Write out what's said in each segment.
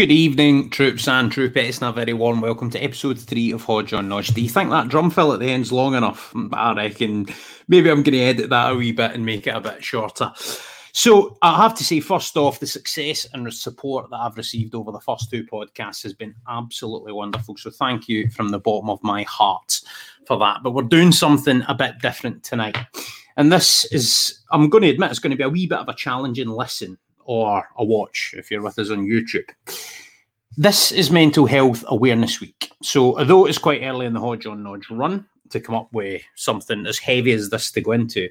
Good evening, troops and troopettes, and a very warm welcome to episode three of Hodge on Nodge. Do you think that drum fill at the end's long enough? I reckon maybe I'm going to edit that a wee bit and make it a bit shorter. So I have to say, first off, the success and the support that I've received over the first two podcasts has been absolutely wonderful. So thank you from the bottom of my heart for that. But we're doing something a bit different tonight. And this is, I'm going to admit, it's going to be a wee bit of a challenging listen or a watch if you're with us on YouTube. This is Mental Health Awareness Week. So, although it's quite early in the Hodge on Nodge run to come up with something as heavy as this to go into,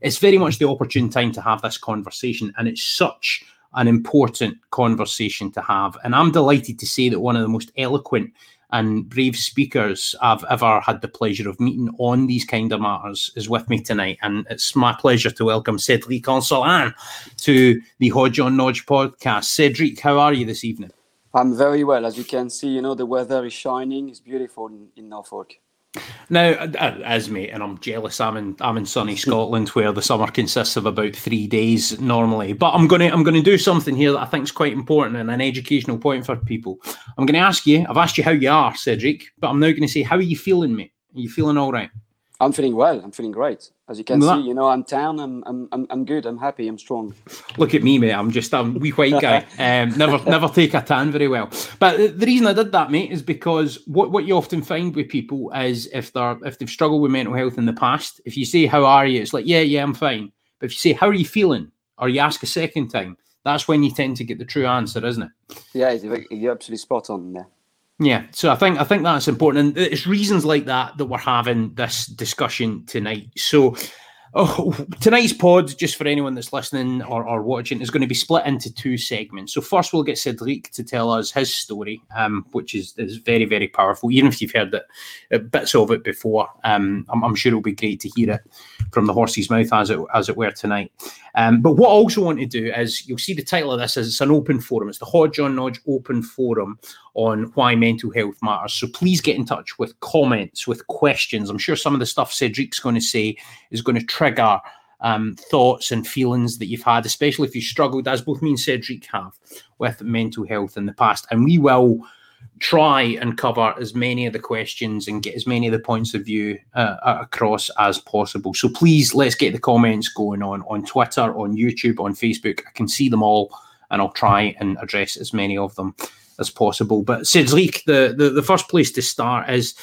it's very much the opportune time to have this conversation. And it's such an important conversation to have. And I'm delighted to say that one of the most eloquent and brave speakers I've ever had the pleasure of meeting on these kind of matters is with me tonight. And it's my pleasure to welcome Cedric Anselin to the Hodge on Nodge podcast. Cedric, how are you this evening? I'm very well. As you can see, you know, the weather is shining. It's beautiful in, in Norfolk. Now, uh, uh, as mate, and I'm jealous. I'm in I'm in sunny Scotland where the summer consists of about three days normally. But I'm gonna I'm gonna do something here that I think is quite important and an educational point for people. I'm gonna ask you. I've asked you how you are, Cedric, but I'm now gonna say, how are you feeling, mate? Are you feeling all right? I'm feeling well. I'm feeling great. As you can see, you know, I'm down. I'm, I'm, I'm, I'm good. I'm happy. I'm strong. Look at me, mate. I'm just a wee white guy. Um, never, never take a tan very well. But the reason I did that, mate, is because what, what you often find with people is if they're if they've struggled with mental health in the past, if you say how are you, it's like yeah, yeah, I'm fine. But if you say how are you feeling, or you ask a second time, that's when you tend to get the true answer, isn't it? Yeah, you're absolutely spot on there. Yeah, so I think I think that's important, and it's reasons like that that we're having this discussion tonight. So Oh, tonight's pod, just for anyone that's listening or, or watching, is going to be split into two segments. So first, we'll get Cedric to tell us his story, um, which is is very very powerful. Even if you've heard it, uh, bits of it before, um, I'm, I'm, sure it'll be great to hear it from the horse's mouth as it as it were tonight. Um, but what I also want to do is, you'll see the title of this as it's an open forum. It's the Hodge on Nodge Open Forum on why mental health matters. So please get in touch with comments, with questions. I'm sure some of the stuff Cedric's going to say is going to trigger um, thoughts and feelings that you've had, especially if you struggled, as both me and Cedric have, with mental health in the past. And we will try and cover as many of the questions and get as many of the points of view uh, across as possible. So please, let's get the comments going on on Twitter, on YouTube, on Facebook. I can see them all, and I'll try and address as many of them as possible. But Cedric, the, the, the first place to start is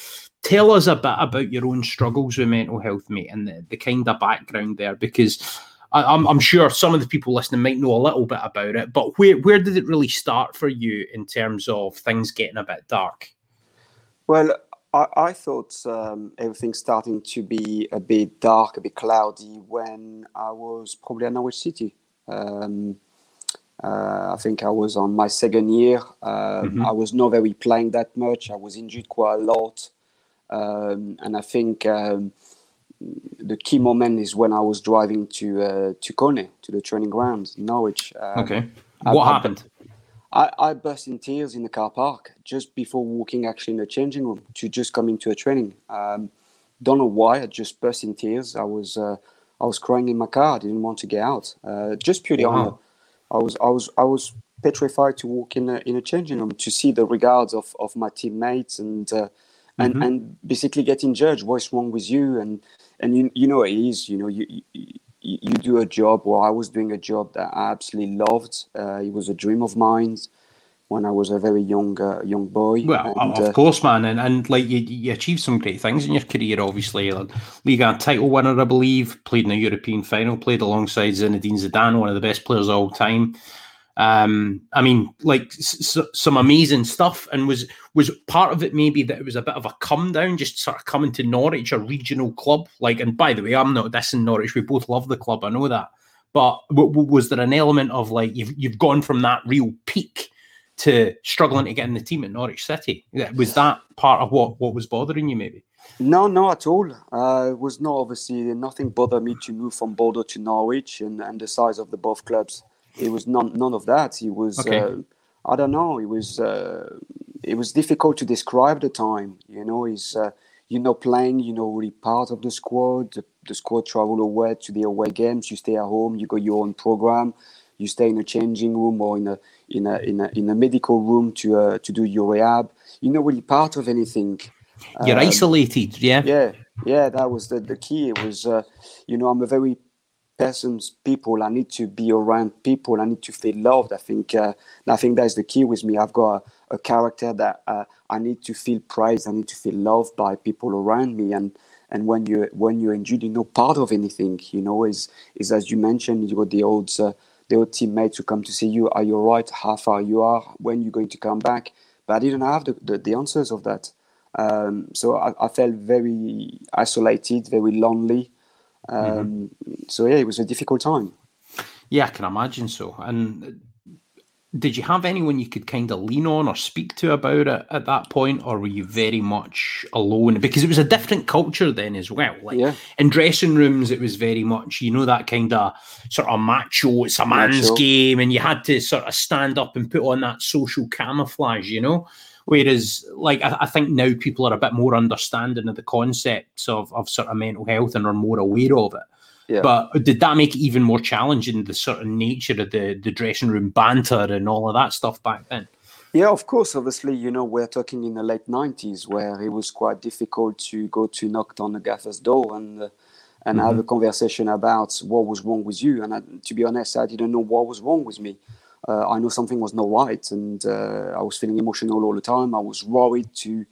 tell us a bit about your own struggles with mental health, mate, and the, the kind of background there, because I, am I'm, I'm sure some of the people listening might know a little bit about it, but where, where did it really start for you in terms of things getting a bit dark? Well, I, I thought um, everything starting to be a bit dark, a bit cloudy when I was probably at Norwich City. Um, uh, I think I was on my second year. Um, mm-hmm. I was not very playing that much. I was injured quite a lot, um, and I think um, the key moment is when I was driving to uh, to Colney to the training ground in Norwich. Um, okay, what I, happened? I, I burst in tears in the car park just before walking actually in the changing room to just come into a training. Um, don't know why. I just burst in tears. I was uh, I was crying in my car. I didn't want to get out. Uh, just purely wow. on I was I was I was petrified to walk in a in a changing room to see the regards of, of my teammates and uh, and mm-hmm. and basically getting judged. What's wrong with you? And and you you know it is. You know you. you you do a job, or I was doing a job that I absolutely loved. Uh, it was a dream of mine when I was a very young uh, young boy. Well, and, of uh, course, man, and, and like you, you achieved some great things in your career. Obviously, like, Liga title winner, I believe, played in a European final, played alongside Zinedine Zidane, one of the best players of all time. Um, I mean, like s- some amazing stuff, and was was part of it maybe that it was a bit of a come down, just sort of coming to Norwich, a regional club. Like, and by the way, I'm not dissing Norwich. We both love the club. I know that. But w- w- was there an element of like you've you've gone from that real peak? to struggling to get in the team at Norwich City. Was that part of what what was bothering you, maybe? No, no, at all. Uh, it was not obviously nothing bothered me to move from Bordeaux to Norwich and, and the size of the both clubs. It was none none of that. It was Okay. uh, I don't know. It was uh, it was difficult to describe the time. You know, is uh, you know playing. You know, really part of the squad. The, the squad travel away to the away games. You stay at home. You got your own program. You stay in a changing room or in a in a in a, in a medical room to uh, to do your rehab. You're not really part of anything. You're Um, isolated, yeah. yeah yeah that was the, the key it was uh, you know i'm a very person's people. I need to be around people. I need to feel loved. I think uh, i think that's the key with me. I've got a, a character that uh, i need to feel praised. I need to feel loved by people around me. And and when you when you're injured you're not part of anything you know is is as you mentioned you got the old uh, the old teammates who come to see you. Are you right? How far you are? When you're going to come back? But i didn't have the, the, the answers of that. Um, so I, I felt very isolated, very lonely. Um, So yeah, it was a difficult time. Yeah, I can imagine so. And did you have anyone you could kind of lean on or speak to about it at that point, or were you very much alone? Because it was a different culture then as well. Like Yeah. in dressing rooms, it was very much, you know, that kind of sort of macho, it's a man's Macho. game, and you had to sort of stand up and put on that social camouflage, you know? Whereas, like, I, I think now people are a bit more understanding of the concepts of, of sort of mental health and are more aware of it. Yeah. But did that make it even more challenging the sort of nature of the, the dressing room banter and all of that stuff back then? Yeah, of course. Obviously, you know, we're talking in the late '90s, where it was quite difficult to go to knock on the gaffer's door and uh, and have a conversation about what was wrong with you. And I, to be honest, I didn't know what was wrong with me. Uh, I know something was not right, and uh, I was feeling emotional all the time. I was worried to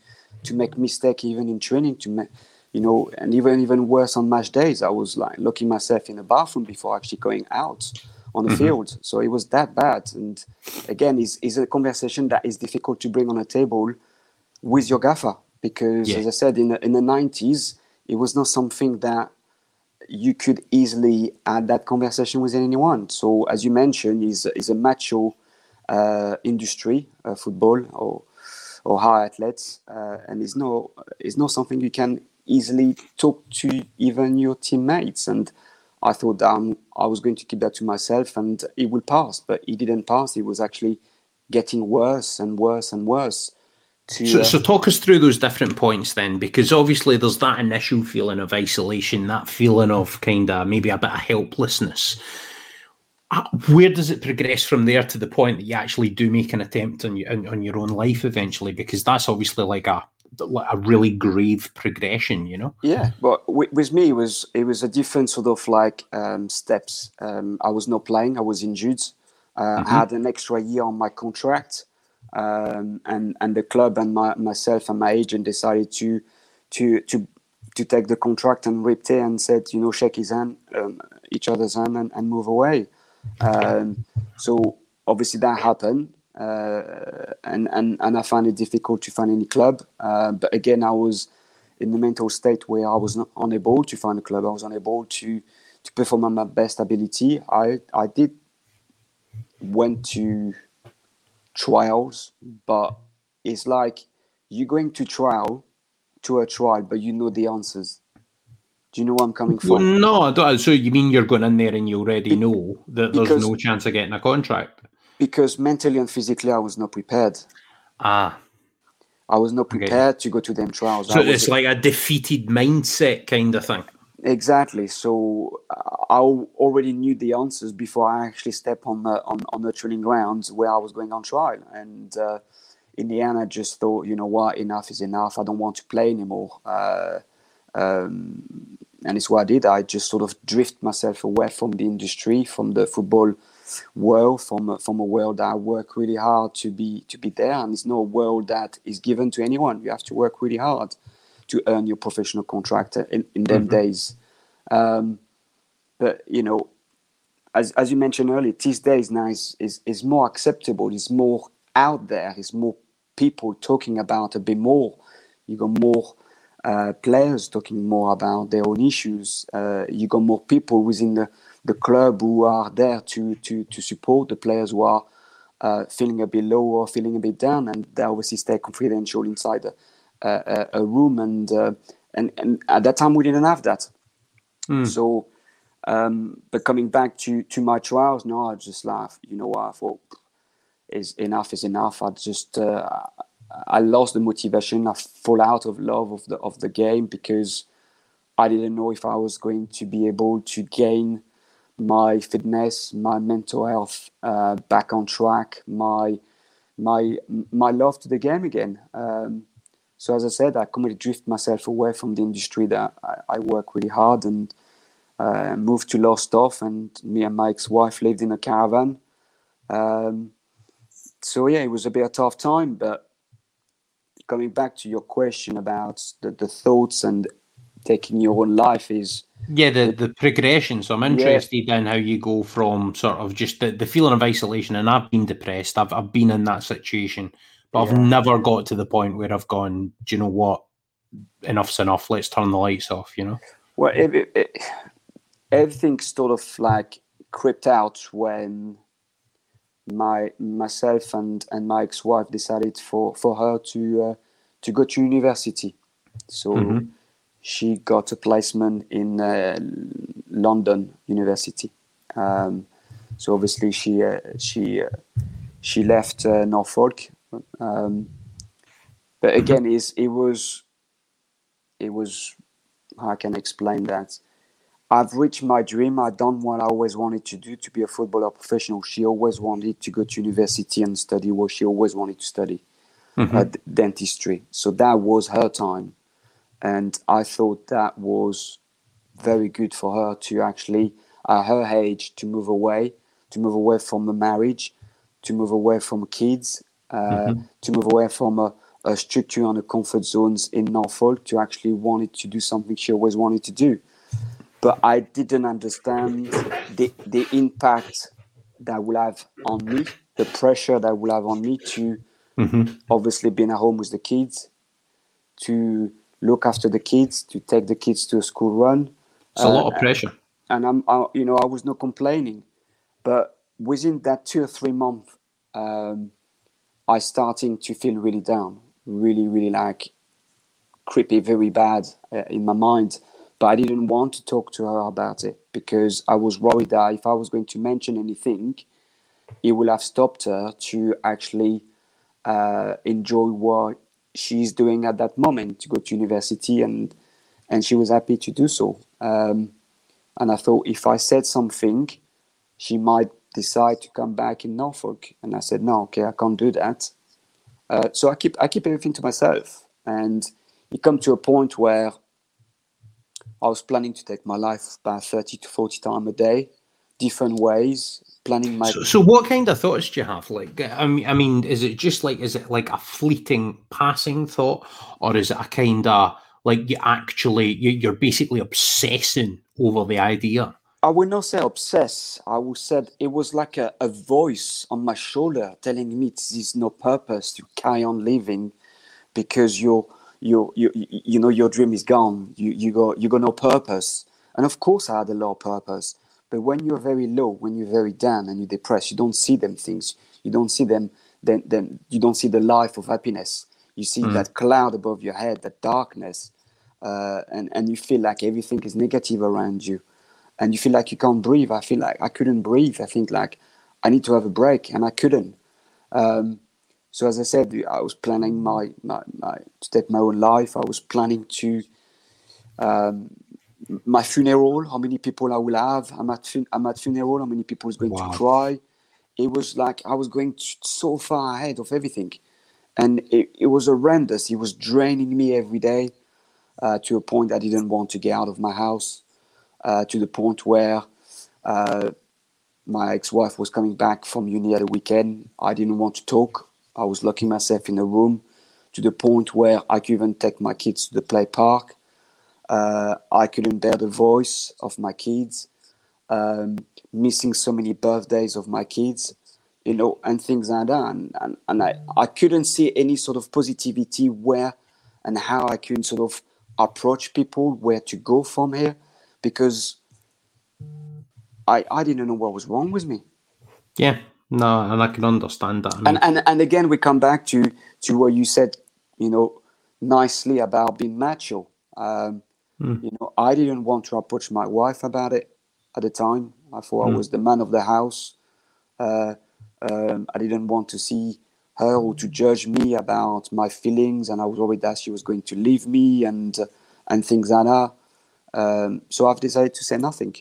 to make mistake even in training, to make you know, and even even worse on match days. I was like locking myself in the bathroom before actually going out on the field. So it was that bad. And again, is is a conversation that is difficult to bring on a table with your gaffer because, Yeah. as I said, in the, in the nineties, it was not something that you could easily add that conversation with anyone. So, as you mentioned, is is a macho uh, industry, uh, football or or high athletes, uh, and it's no it's not something you can easily talk to even your teammates. And I thought um, I was going to keep that to myself, and it will pass, but it didn't pass. It was actually getting worse and worse and worse. To, So, uh, so talk us through those different points then, because obviously there's that initial feeling of isolation, that feeling of kind of maybe a bit of helplessness. Uh, Where does it progress from there to the point that you actually do make an attempt on your on, on your own life eventually? Because that's obviously like a a really grave progression, you know. Yeah, but with, me, it was it was a different sort of like um, steps. Um, I was not playing; I was injured. Uh, I had an extra year on my contract, um, and and the club and my, myself and my agent decided to to to to take the contract and ripped it and said, you know, shake his hand, um, each other's hand, and, and move away. Um, so obviously that happened, uh, and and and I found it difficult to find any club. Uh, but again, I was in the mental state where I was not unable to find a club. I was unable to to perform at my best ability. I I did went to trials, but it's like you're going to trial to a trial, but you know the answers. Do you know where I'm coming Well, from? no, I don't- so you mean you're going in there and you already Be- know that there's because- no chance of getting a contract? Because mentally and physically, I was not prepared. Ah, I was not Okay. prepared to go to them trials. so I was, it's like a defeated mindset kind of thing. Exactly. So uh, I already knew the answers before I actually stepped on the on, on the training grounds where I was going on trial. And uh, in the end, I just thought, you know what, enough is enough. I don't want to play anymore. Uh, um, and it's what I did. I just sort of drift myself away from the industry, from the football world, from from a world that I work really hard to be to be there. And it's not a world that is given to anyone. You have to work really hard to earn your professional contract in, in them days. Um, but you know, as, as you mentioned earlier, these days now is, is, is more acceptable. It's more out there. It's more people talking about a bit more. You got more uh, players talking more about their own issues. Uh, you got more people within the, the club who are there to, to, to support the players who are uh, feeling a bit low or feeling a bit down, and they obviously stay confidential inside a, a, a room and uh, and and at that time we didn't have that. Mm. So, um, but coming back to to my trials, no, I just laugh. You know, what I thought is enough is enough. I just uh, I lost the motivation. I fall out of love of the of the game because I didn't know if I was going to be able to gain my fitness, my mental health uh, back on track, my my my love to the game again. Um, so as I said, I completely drift myself away from the industry that I, I work really hard and uh, moved to Lowestoft, and me and my ex-wife lived in a caravan. Um, so yeah, it was a bit of a tough time, but coming back to your question about the, the thoughts and taking your own life is yeah the the progression so i'm Yeah. interested in how you go from sort of just the, the feeling of isolation and i've been depressed i've, I've been in that situation but i've never got to the point where i've gone do you know what? Enough's enough. Let's turn the lights off you know? Well it, it, it, everything sort of like crept out when my myself and and my ex-wife decided for for her to uh, to go to university. So Mhm. she got a placement in uh, london university. Um, so obviously she uh, she uh, she left uh, norfolk um, but again is it was it was how can explain that? I've reached my dream. I've done what I always wanted to do to be a footballer professional. She always wanted to go to university and study what she always wanted to study, Mhm. uh, d- dentistry. So that was her time. And I thought that was very good for her to actually, at her age, to move away, to move away from the marriage, to move away from kids, uh, to move away from a, a structure and a comfort zones in Norfolk to actually wanted to do something she always wanted to do. But I didn't understand the, the impact that will have on me, the pressure that will have on me to Mhm. obviously being at home with the kids, to look after the kids, to take the kids to a school run. it's a lot Uh, of pressure and I'm, I, you know, I was not complaining, but within that two or three months, um, I starting to feel really down, really, really like creepy, very bad uh, in my mind. But I didn't want to talk to her about it because I was worried that if I was going to mention anything, it would have stopped her to actually uh, enjoy what she's doing at that moment to go to university, and and she was happy to do so. Um, and I thought if I said something, she might decide to come back in Norfolk. And I said, no, okay, I can't do that. Uh, so I keep I keep everything to myself, and it come to a point where I was planning to take my life about thirty to forty times a day, different ways, planning my. so, so what kind of thoughts do you have like I mean, I mean is it just like is it like a fleeting passing thought or is it a kind of like you actually you, you're basically obsessing over the idea I would not say obsess. I would say it was like a, a voice on my shoulder telling me there's no purpose to carry on living because your your you, you know your dream is gone. You you got you got no purpose. And of course I had a lot of purpose. But when you're very low, when you're very down and you're depressed, you don't see them things. You don't see them then then you don't see the life of happiness. You see that cloud above your head, that darkness. Uh, and, and you feel like everything is negative around you and you feel like you can't breathe. I feel like I couldn't breathe. I think like I need to have a break, and I couldn't. Um, so as I said, I was planning my, my, my to take my own life. I was planning to um, my funeral. How many people I will have? I'm at fun- I'm at funeral. How many people is going Wow. to cry? It was like I was going so far ahead of everything, and it, it was horrendous. It was draining me every day uh, to a point I didn't want to get out of my house uh, to the point where uh, my ex-wife was coming back from uni at the weekend. I didn't want to talk. I was locking myself in a room to the point where I couldn't even take my kids to the play park. Uh, I couldn't bear the voice of my kids, um, missing so many birthdays of my kids, you know, and things like that. And, and, and I, I couldn't see any sort of positivity where and how I could sort of approach people, where to go from here, because I, I didn't know what was wrong with me. Yeah, no, and I can understand that. I mean, And, and and again, we come back to to what you said, you know, nicely about being macho. Um, Mm. You know, I didn't want to approach my wife about it at the time. I thought I Mm. was the man of the house. Uh, um, I didn't want to see her or to judge me about my feelings, and I was worried that she was going to leave me and uh, and things like that. Um, so I've decided to say nothing,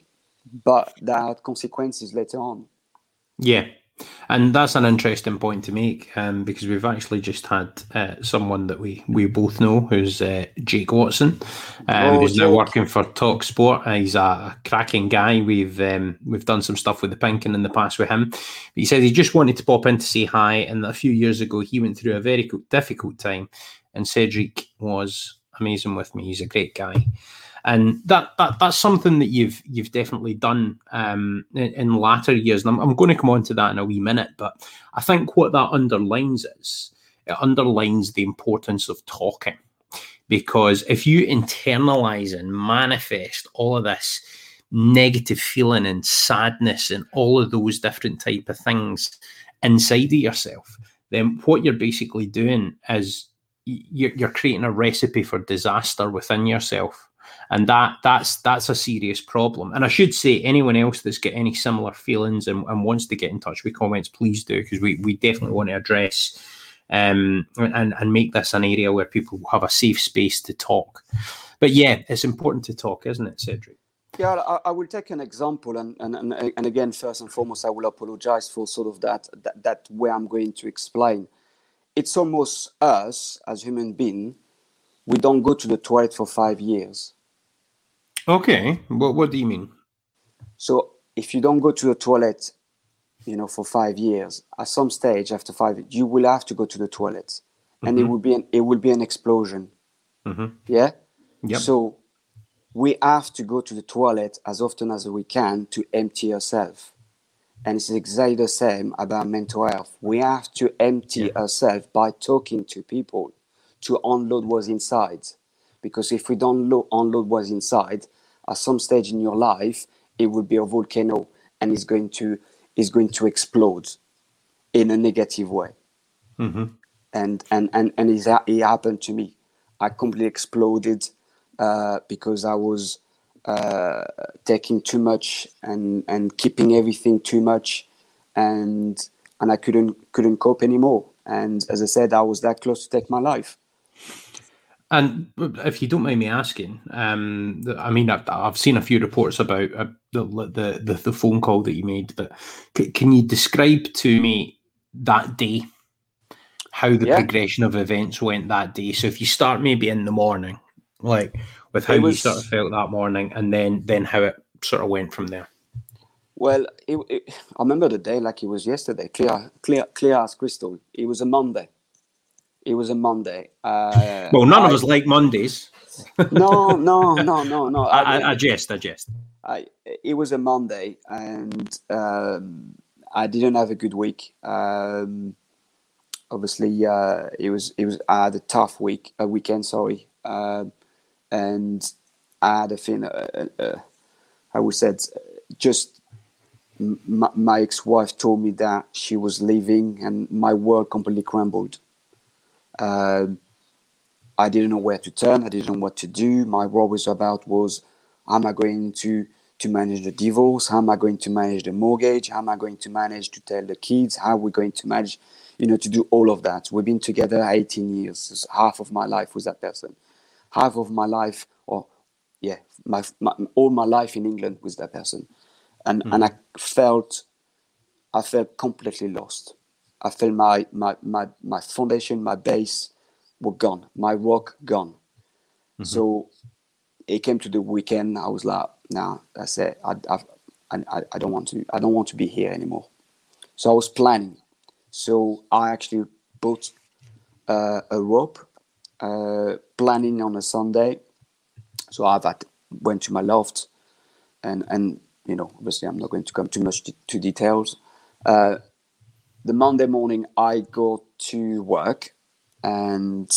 but that had consequences later on. Yeah, and that's an interesting point to make um, because we've actually just had uh, someone that we, we both know who's uh, Jake Watson, um, Oh, who's now working for Talk Sport. Uh, he's a cracking guy. We've um, we've done some stuff with the Pink'Un in the past with him. But he said he just wanted to pop in to say hi, and a few years ago he went through a very difficult time, and Cedric was amazing with me. He's a great guy and that, that that's something that you've you've definitely done um, in, in latter years. And I'm, I'm going to come on to that in a wee minute, but I think what that underlines is it underlines the importance of talking, because if you internalize and manifest all of this negative feeling and sadness and all of those different type of things inside of yourself, then what you're basically doing is you're, you're creating a recipe for disaster within yourself and that that's that's a serious problem and i should say anyone else that's got any similar feelings and, and wants to get in touch with comments please do because we, we definitely want to address um and, and make this an area where people have a safe space to talk but yeah it's important to talk isn't it cedric Yeah, I, I will take an example, and, and, and, and again, first and foremost, I will apologize for sort of that, that, that way I'm going to explain. It's almost us as human being, we don't go to the toilet for five years. Okay what, what do you mean So if you don't go to the toilet, you know, for five years, at some stage after five, you will have to go to the toilet, and it Mhm. will be an it will be an explosion. Mhm. Yeah. Yep. So we have to go to the toilet as often as we can to empty ourselves. And it's exactly the same about mental health. We have to empty Yeah. ourselves by talking to people to unload what's inside. Because if we don't lo- unload what's inside, at some stage in your life, it will be a volcano and it's going to is going to explode in a negative way hmm and and and and it happened to me. I completely exploded uh, because I was uh, taking too much and and keeping everything too much, and and I couldn't couldn't cope anymore. And as I said, I was that close to take my life. And if you don't mind me asking, um, I mean, I've, I've seen a few reports about uh, the, the the the phone call that you made, but c- can you describe to me that day, how the Yeah. progression of events went that day? So if you start maybe in the morning, like with how It you sort of felt that morning, and then then how it sort of went from there. Well, it, it, I remember the day like it was yesterday, clear, clear, clear as crystal. It was a Monday. It was a Monday. Uh, Well, none of us like Mondays. No, no, no, no, no. I, I, I jest, I jest. I, it was a Monday, and um, I didn't have a good week. Um, obviously, uh, it was it was I had a tough week, a weekend, sorry, um, and I had a thing. Uh, uh, uh, I would said just m- my, my ex-wife told me that she was leaving, and my world completely crumbled. Um, I didn't know where to turn. I didn't know what to do. My worries about was, am I going to to manage the divorce? How am I going to manage the mortgage? How am I going to manage to tell the kids? How are we going to manage, you know, to do all of that? We've been together 18 years. Half of my life with that person. Half of my life, or yeah, my, my all my life in England with that person, and and I felt, I felt completely lost. I felt my my my my foundation, my base were gone. My rock gone. So it came to the weekend. I was like, nah, that's it. I, I, I, I don't want to. I don't want to be here anymore. So I was planning. So I actually bought uh, a rope, uh, planning on a Sunday. So I went to my loft, and and you know, obviously, I'm not going to come too much to, to details. Uh, the Monday morning, I go to work, and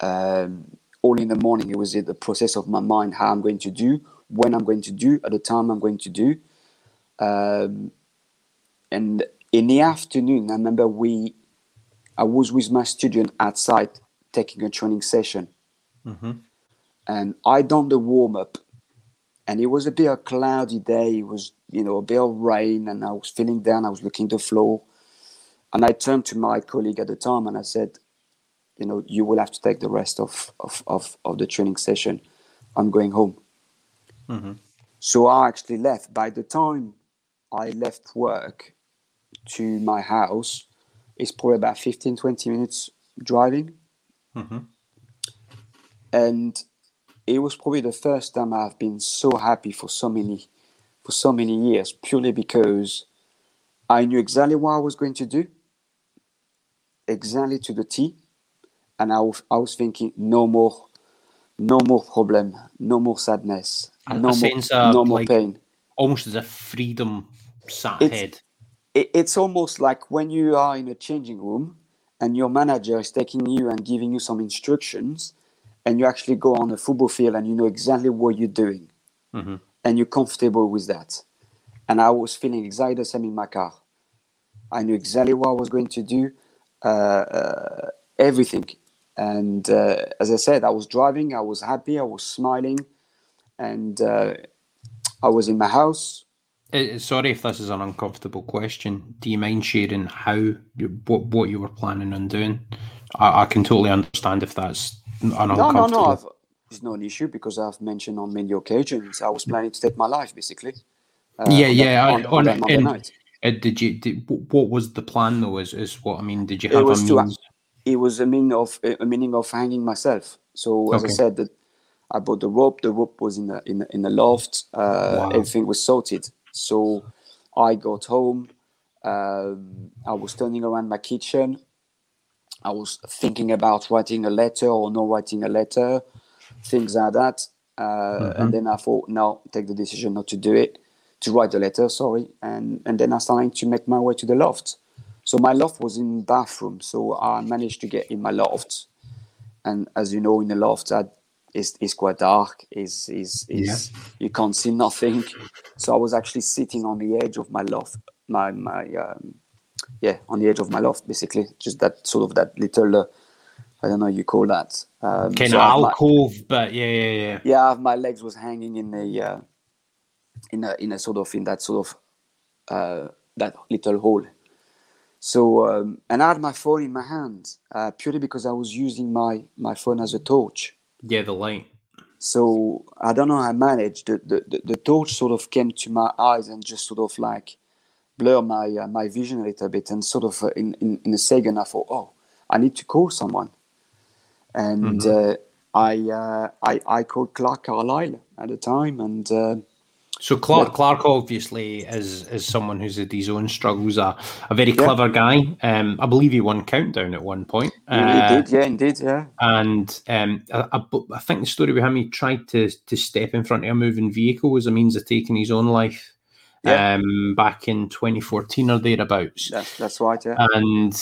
um, all in the morning, it was in the process of my mind how I'm going to do, when I'm going to do, at the time I'm going to do. Um, and in the afternoon, I remember we, I was with my student outside taking a training session, Mhm. and I done the warm up, and it was a bit of a cloudy day. It was you know a bit of rain, and I was feeling down. I was looking the floor, and I turned to my colleague at the time and I said, you know, you will have to take the rest of of of, of the training session. I'm going home. Mm-hmm. So I actually left. By the time I left work to my house, it's probably about 15, 20 minutes driving. Mm-hmm. And it was probably the first time I've been so happy for so many for so many years, purely because I knew exactly what I was going to do, exactly to the T. And I was, I was thinking, no more, no more problem, no more sadness, And no more, of, no more like, pain. Almost as a freedom sat It's- ahead. it, it's almost like when you are in a changing room and your manager is taking you and giving you some instructions and you actually go on a football field and you know exactly what you're doing Mhm. and you're comfortable with that and i was feeling exactly the same in my car i knew exactly what i was going to do uh, uh, everything and uh, as i said i was driving i was happy i was smiling and uh, i was in my house sorry if this is an uncomfortable question. Do you mind sharing how you, what what you were planning on doing? I, I can totally understand if that's an No, no, uncomfortable. no. I've, it's not an issue because I've mentioned on many occasions I was planning to take my life, basically. Uh, Yeah, yeah, I- on, on on that it- Monday and- night. Uh, did you? Did, what was the plan though? Is is what I mean? Did you It have was a to- It was a meaning of a meaning of hanging myself. So as Okay. I said, that I bought the rope. The rope was in the in the, in the loft. Uh, Wow. Everything was sorted. So I got home. Um, I was turning around my kitchen. I was thinking about writing a letter or not writing a letter, things like that. Uh, Mhm. And then I thought, no, take the decision not to do it, to write the letter, sorry. And, and then I started to make my way to the loft. So my loft was in bathroom. So I managed to get in my loft. And as you know, in the loft, I, it's, it's quite dark. Is is is you can't see nothing. So I was actually sitting on the edge of my loft, my my um, yeah, on the edge of my loft, basically, just that sort of that little, uh, I don't know, you call that um, Kind so of I have my- alcove, but yeah, yeah, yeah. yeah, my legs was hanging in the uh, in a in a sort of in that sort of uh, that little hole. So um, and I had my phone in my hand uh, purely because I was using my my phone as a torch. Yeah, the light. So I don't know how I managed. The, the, the, the torch sort of came to my eyes and just sort of like blur my uh, my vision a little bit. And sort of uh, in, in in a second, I thought, oh, I need to call someone. And uh, I, uh, I I called Clarke Carlisle at the time, and uh, So Clarke. Clarke obviously is is someone who's had his own struggles. A, a very Yeah. clever guy. Um, I believe he won countdown at one point. he, Uh, he did, yeah, indeed, yeah, And um, I, I, I think the story behind him, he tried to to step in front of a moving vehicle as a means of taking his own life. Yeah. Um, back in 2014 or thereabouts. that's that's right, yeah, And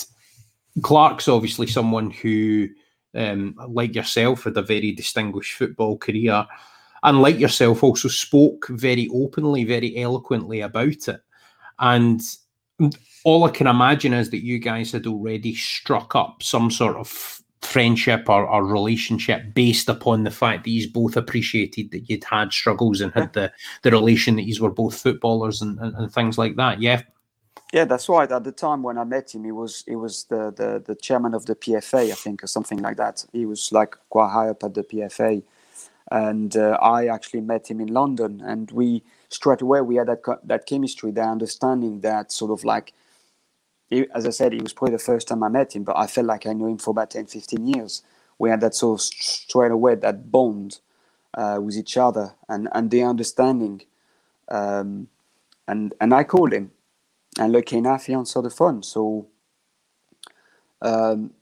Clarke's obviously someone who, um, like yourself, had a very distinguished football career, and like yourself, also spoke very openly, very eloquently about it. And all I can imagine is that you guys had already struck up some sort of friendship or, or relationship based upon the fact that you both appreciated that you'd had struggles and had the, the relation that you were both footballers and, and, and things like that. Yeah. yeah, that's right. At the time when I met him, he was he was the the, the chairman of the PFA, I think, or something like that. He was like quite high up at the PFA, and uh, I actually met him in London, and we straight away we had that that chemistry, that understanding, that sort of like. He, as I said, it was probably the first time I met him, but I felt like I knew him for about 10, 15 years. We had that sort of straight away, that bond uh, with each other and, and the understanding. Um, and, and I called him, and lucky enough, he answered the phone. So, um,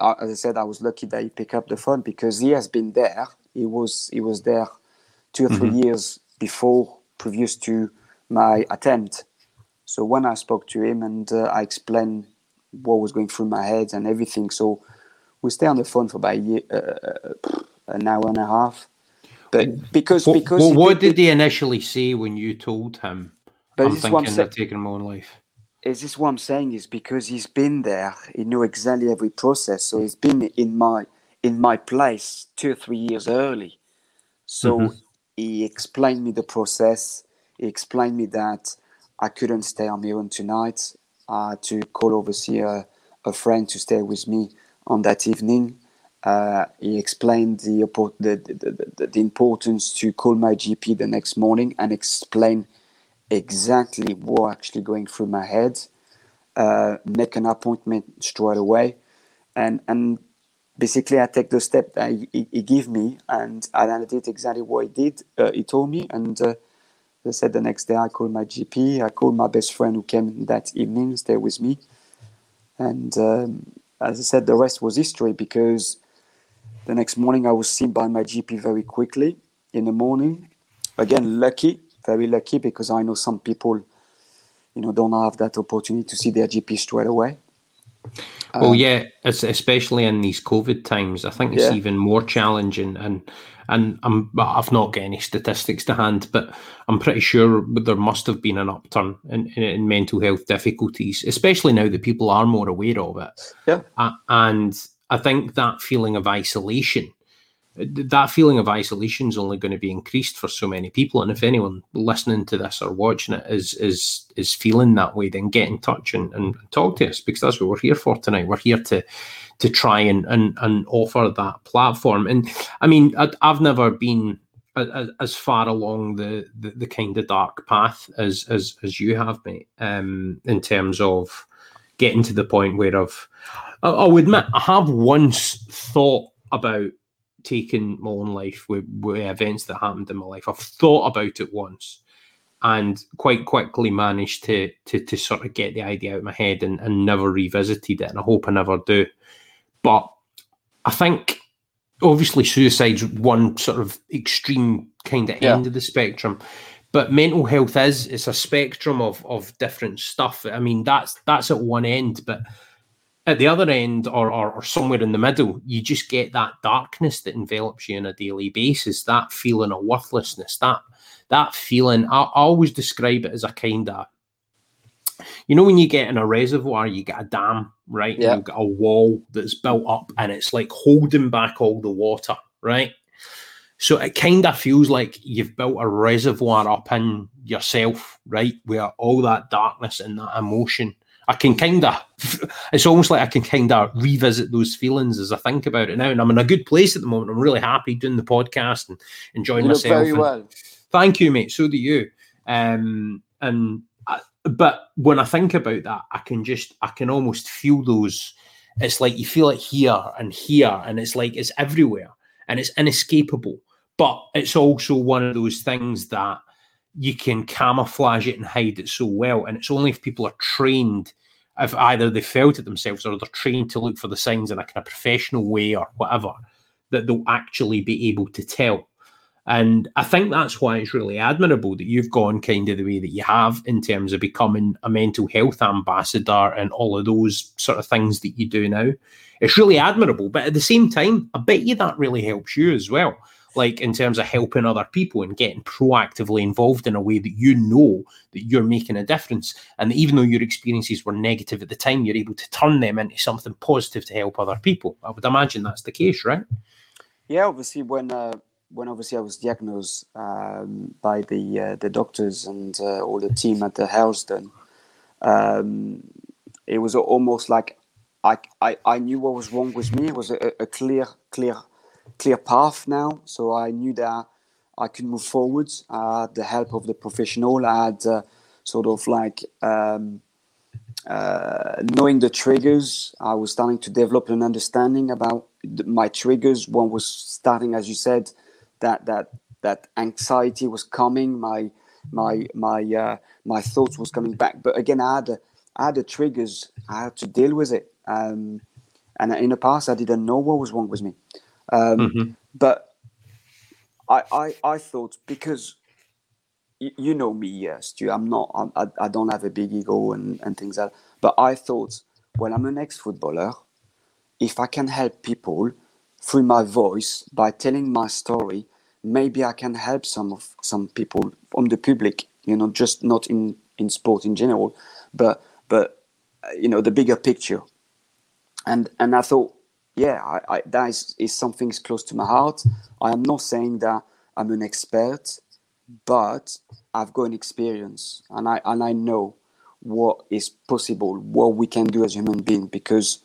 as I said, I was lucky that he picked up the phone because he has been there. He was he was there two or 3 years before, previous to my attempt. So when I spoke to him and uh, I explained what was going through my head and everything, so we stay on the phone for about a year, uh, an hour and a half. But because What, because what, what did- did he initially say when you told him? But I'm this is what I'm thinking saying. of taking my own life. is this what I'm saying is because he's been there, he knew exactly every process. So he's been in my in my place two or three years early. So mm-hmm. he explained me the process. He explained me that I couldn't stay on my own tonight. I had to call obviously a, a friend to stay with me on that evening. Uh, he explained the, the, the, the, importance to call my GP the next morning and explain exactly what actually going through my head, uh, make an appointment straight away, and and basically I take the step that he, he, gave me and I did exactly what he did. Uh, he told me and uh, they said the next day I called my GP. I called my best friend who came that evening, stay with me, and um, as I said, the rest was history because the next morning I was seen by my GP very quickly in the morning. Again, lucky, very lucky because I know some people, you know, don't have that opportunity to see their GP straight away. Well, um, yeah, especially in these COVID times, I think it's yeah. even more challenging. And and I'm, I've not got any statistics to hand, but I'm pretty sure there must have been an upturn in, in, in mental health difficulties, especially now that people are more aware of it. Yeah, uh, and I think that feeling of isolation that feeling of isolation is only going to be increased for so many people. And if anyone listening to this or watching it is is is feeling that way, then get in touch and, and talk to us because that's what we're here for tonight. We're here to to try and and, and offer that platform. And I mean, I, have never been as far along the, the, the kind of dark path as as as you have, mate. Um, in terms of getting to the point where I've, I'll admit, I have once thought about taken my own life with, with events that happened in my life. I've thought about it once and quite quickly managed to to to sort of get the idea out of my head and, and never revisited it. And I hope I never do. But I think obviously suicide's one sort of extreme kind of yeah. end of the spectrum. But mental health is it's a spectrum of of different stuff. I mean, that's that's at one end, but at the other end or, or, or, somewhere in the middle, you just get that darkness that envelops you on a daily basis, that feeling of worthlessness, that that feeling. I, I always describe it as a kind of, you know, when you get in a reservoir, you get a dam, right? Yeah. You've got a wall that's built up and it's like holding back all the water, right? So it kind of feels like you've built a reservoir up in yourself, right? Where all that darkness and that emotion I can kind of, it's almost like I can kind of revisit those feelings as I think about it now. And I'm in a good place at the moment. I'm really happy doing the podcast and enjoying you myself. very well. Thank you, mate. So do you. Um, and I, but when I think about that, I can just, I can almost feel those. It's like you feel it here and here, and it's like it's everywhere and it's inescapable. But it's also one of those things that you can camouflage it and hide it so well. And it's only if people are trained if either they felt it themselves or they're trained to look for the signs in a kind of professional way or whatever, that they'll actually be able to tell. And I think that's why it's really admirable that you've gone kind of the way that you have in terms of becoming a mental health ambassador and all of those sort of things that you do now. It's really admirable. But at the same time, I bet you that really helps you as well like in terms of helping other people and getting proactively involved in a way that you know that you're making a difference. And even though your experiences were negative at the time, you're able to turn them into something positive to help other people. I would imagine that's the case, right? Yeah, obviously, when uh, when obviously I was diagnosed um, by the uh, the doctors and uh, all the team at the Hellesdon, um, it was almost like I, I, I knew what was wrong with me. It was a, a clear clear clear path now. So I knew that I could move forwards. I had the help of the professional. I had uh, sort of like um, uh, knowing the triggers. I was starting to develop an understanding about my triggers. One was starting, as you said, that that that anxiety was coming. My my my uh, my thoughts was coming back. But again, I had I had the triggers. I had to deal with it. Um, and in the past, I didn't know what was wrong with me. Um, mm-hmm. But I, I, I thought because y- you know me, yes, Stu, I'm not, I'm, I, I don't have a big ego and, and things like that. But I thought, well, I'm an ex footballer. If I can help people through my voice by telling my story, maybe I can help some of some people from the public. You know, just not in in sport in general, but but you know the bigger picture. And and I thought yeah, I, I, that is, is something close to my heart. I am not saying that I'm an expert, but I've got an experience and I and I know what is possible, what we can do as human beings because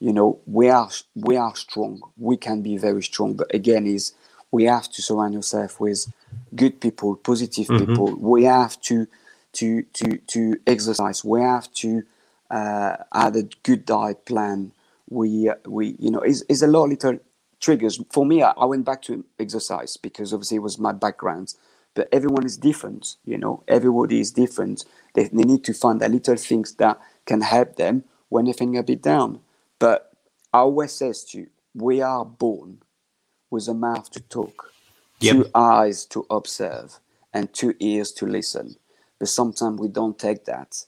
you know we are we are strong. We can be very strong, but again, is we have to surround yourself with good people, positive mm-hmm. people. We have to to to to exercise. We have to uh, add a good diet plan. We uh, we you know is is a lot of little triggers. For me. I, I went back to exercise because obviously it was my background but everyone is different you know everybody is different. They, they need to find the little things that can help them when they're feeling a bit down. But i always says to you we are born with a mouth to talk yep. two eyes to observe and two ears to listen. But sometimes we don't take that.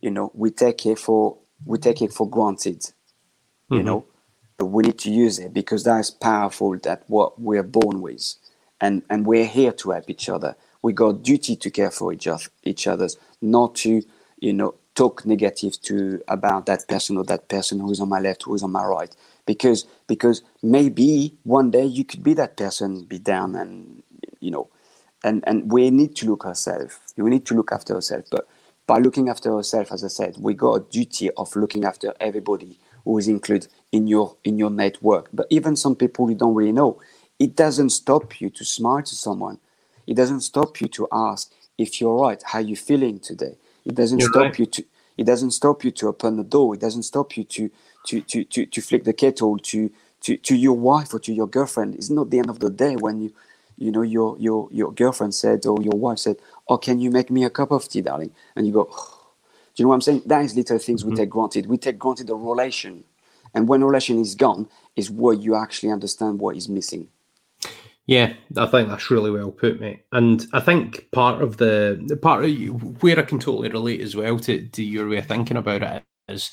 You know we take it for we take it for granted you mm-hmm. know but we need to use it because that is powerful that what we're born with and and we're here to help each other. We got duty to care for each other, each other's, not to you know talk negative to about that person or that person who's on my left, who's on my right, because because maybe one day you could be that person, be down, and you know, and and we need to look ourselves. We need to look after ourselves, but by looking after ourselves, as I said, we got a duty of looking after everybody who is included in your in your network. But even some people you don't really know, it doesn't stop you to smile to someone. It doesn't stop you to ask if you're right, how you feeling today. It doesn't you're stop right. you to it doesn't stop you to open the door. It doesn't stop you to to to to, to flick the kettle to, to to your wife or to your girlfriend. It's not the end of the day when you you know your your your girlfriend said or your wife said, "Oh, can you make me a cup of tea, darling?" And you go, oh. "Do you know what I'm saying?" That is little things mm-hmm. we take granted. We take granted the relation, and when relation is gone, is where you actually understand what is missing. Yeah, I think that's really well put, mate. And I think part of the, the part of you, where I can totally relate as well to, to your way of thinking about it is,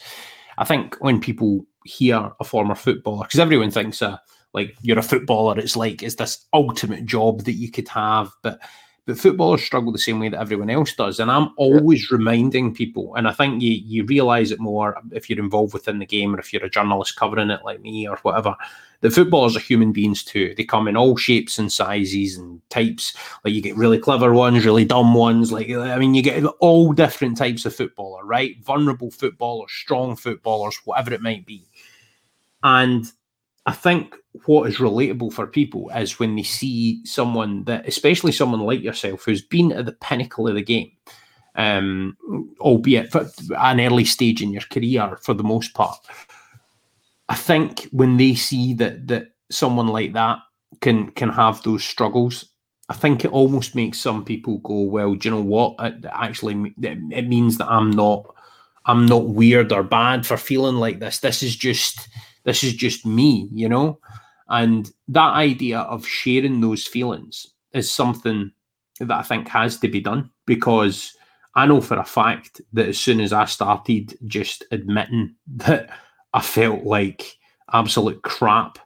I think when people hear a former footballer, because everyone thinks a uh, like you're a footballer, it's like it's this ultimate job that you could have, but but footballers struggle the same way that everyone else does. And I'm always reminding people, and I think you you realise it more if you're involved within the game or if you're a journalist covering it like me or whatever, that footballers are human beings too. They come in all shapes and sizes and types. Like you get really clever ones, really dumb ones. Like I mean, you get all different types of footballer, right? Vulnerable footballers, strong footballers, whatever it might be. And I think what is relatable for people is when they see someone that, especially someone like yourself, who's been at the pinnacle of the game, um, albeit for an early stage in your career for the most part. I think when they see that that someone like that can can have those struggles, I think it almost makes some people go, "Well, do you know what? It actually, it means that I'm not, I'm not weird or bad for feeling like this. This is just." This is just me, you know? And that idea of sharing those feelings is something that I think has to be done because I know for a fact that as soon as I started just admitting that I felt like absolute crap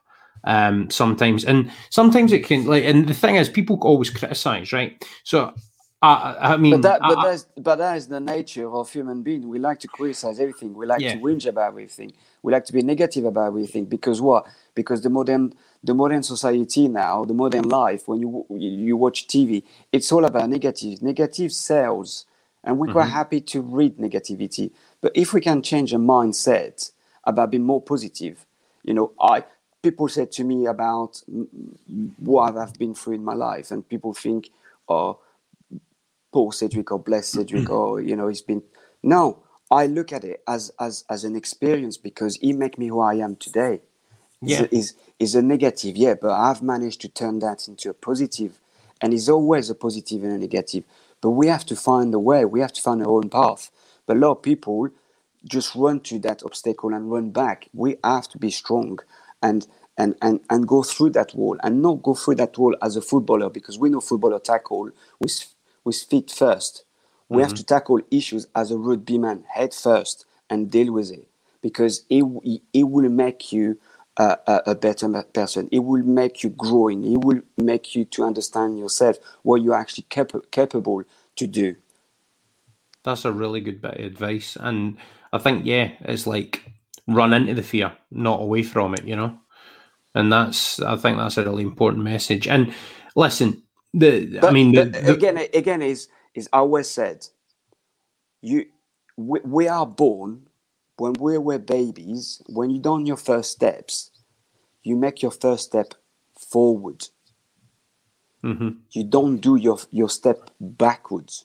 um sometimes and sometimes it can like and the thing is people always criticize right so I, I mean but that but I, that's but that is the nature of human being we like to criticize everything we like yeah. to whinge about everything we like to be negative about everything because what? Because the modern the modern society now, the modern life, when you you watch TV, it's all about negative, negative sells, and we're mm-hmm. quite happy to read negativity. But if we can change a mindset about being more positive, you know, I people said to me about what I've been through in my life, and people think, oh, poor Cedric or bless Cedric, mm-hmm. or you know, he's been no I look at it as as as an experience because it make me who I am today. Yeah. Is is a negative, yeah, but I've managed to turn that into a positive, and it's always a positive and a negative. But we have to find a way. We have to find our own path. But a lot of people just run to that obstacle and run back. We have to be strong and and and and go through that wall and not go through that wall as a footballer because we know footballer tackle with with feet first we mm-hmm. have to tackle issues as a rugby man head first and deal with it because it, it will make you a, a, better person. It will make you growing. It will make you to understand yourself what you're actually cap- capable to do. That's a really good bit of advice, and I think yeah, it's like run into the fear, not away from it. You know, and that's I think that's a really important message. And listen, the But, I mean, the, the- again, again is is always said. You, we, we are born when we were babies. When you done your first steps, you make your first step forward. Mhm. You don't do your your step backwards.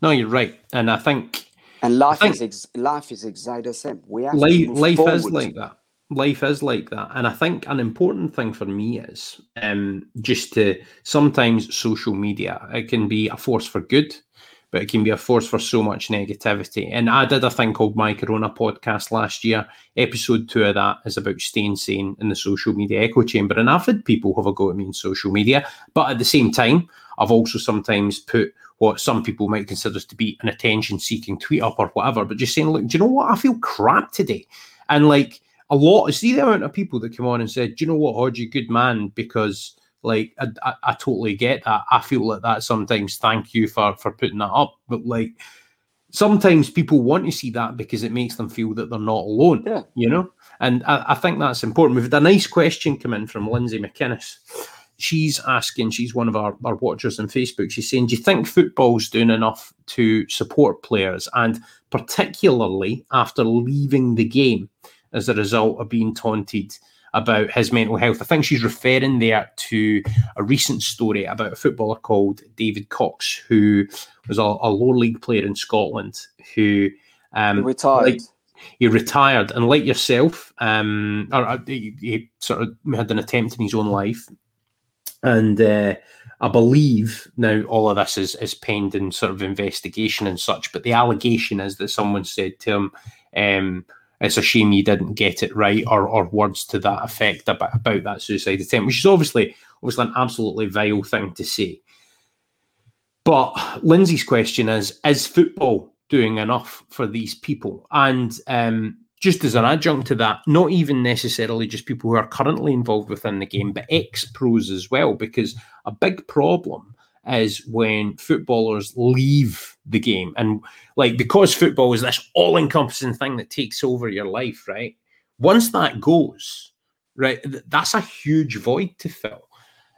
no, you're right, and I think And life think- is ex- life is exactly the same. We have to life, move life is like that. Life is like that, and I think an important thing for me is um, just to sometimes social media. It can be a force for good, but it can be a force for so much negativity. And I did a thing called My Corona podcast last year. Episode two of that is about staying sane in the social media echo chamber. And I've had people have a go at me in social media, but at the same time, I've also sometimes put what some people might consider to be an attention seeking tweet up or whatever, but just saying, look, do you know what? I feel crap today. And like a lot, see the amount of people that come on and said, do you know what, Hodgey, good man, because like I, I, I totally get that. I feel like that sometimes. Thank you for for putting that up. But like sometimes people want to see that because it makes them feel that they're not alone. Yeah. You know? And I, I think that's important. We've had a nice question come in from Lindsay McInnes. She's asking, she's one of our, our watchers on Facebook. She's saying, Do you think football's doing enough to support players? And particularly after leaving the game as a result of being taunted about his mental health. I think she's referring there to a recent story about a footballer called David Cox, who was a, a lower league player in Scotland who um, Retired. like- he retired and like yourself um or uh, he, he sort of had an attempt in his own life and uh, i believe now all of this is is pending sort of investigation and such but the allegation is that someone said to him um it's a shame you didn't get it right or or words to that effect about, about that suicide attempt which is obviously obviously an absolutely vile thing to say but Lindsay's question is: Is football doing enough for these people? And um, just as an adjunct to that, not even necessarily just people who are currently involved within the game, but ex pros as well, because a big problem is when footballers leave the game. And like because football is this all-encompassing thing that takes over your life right? Once that goes right th- that's a huge void to fill.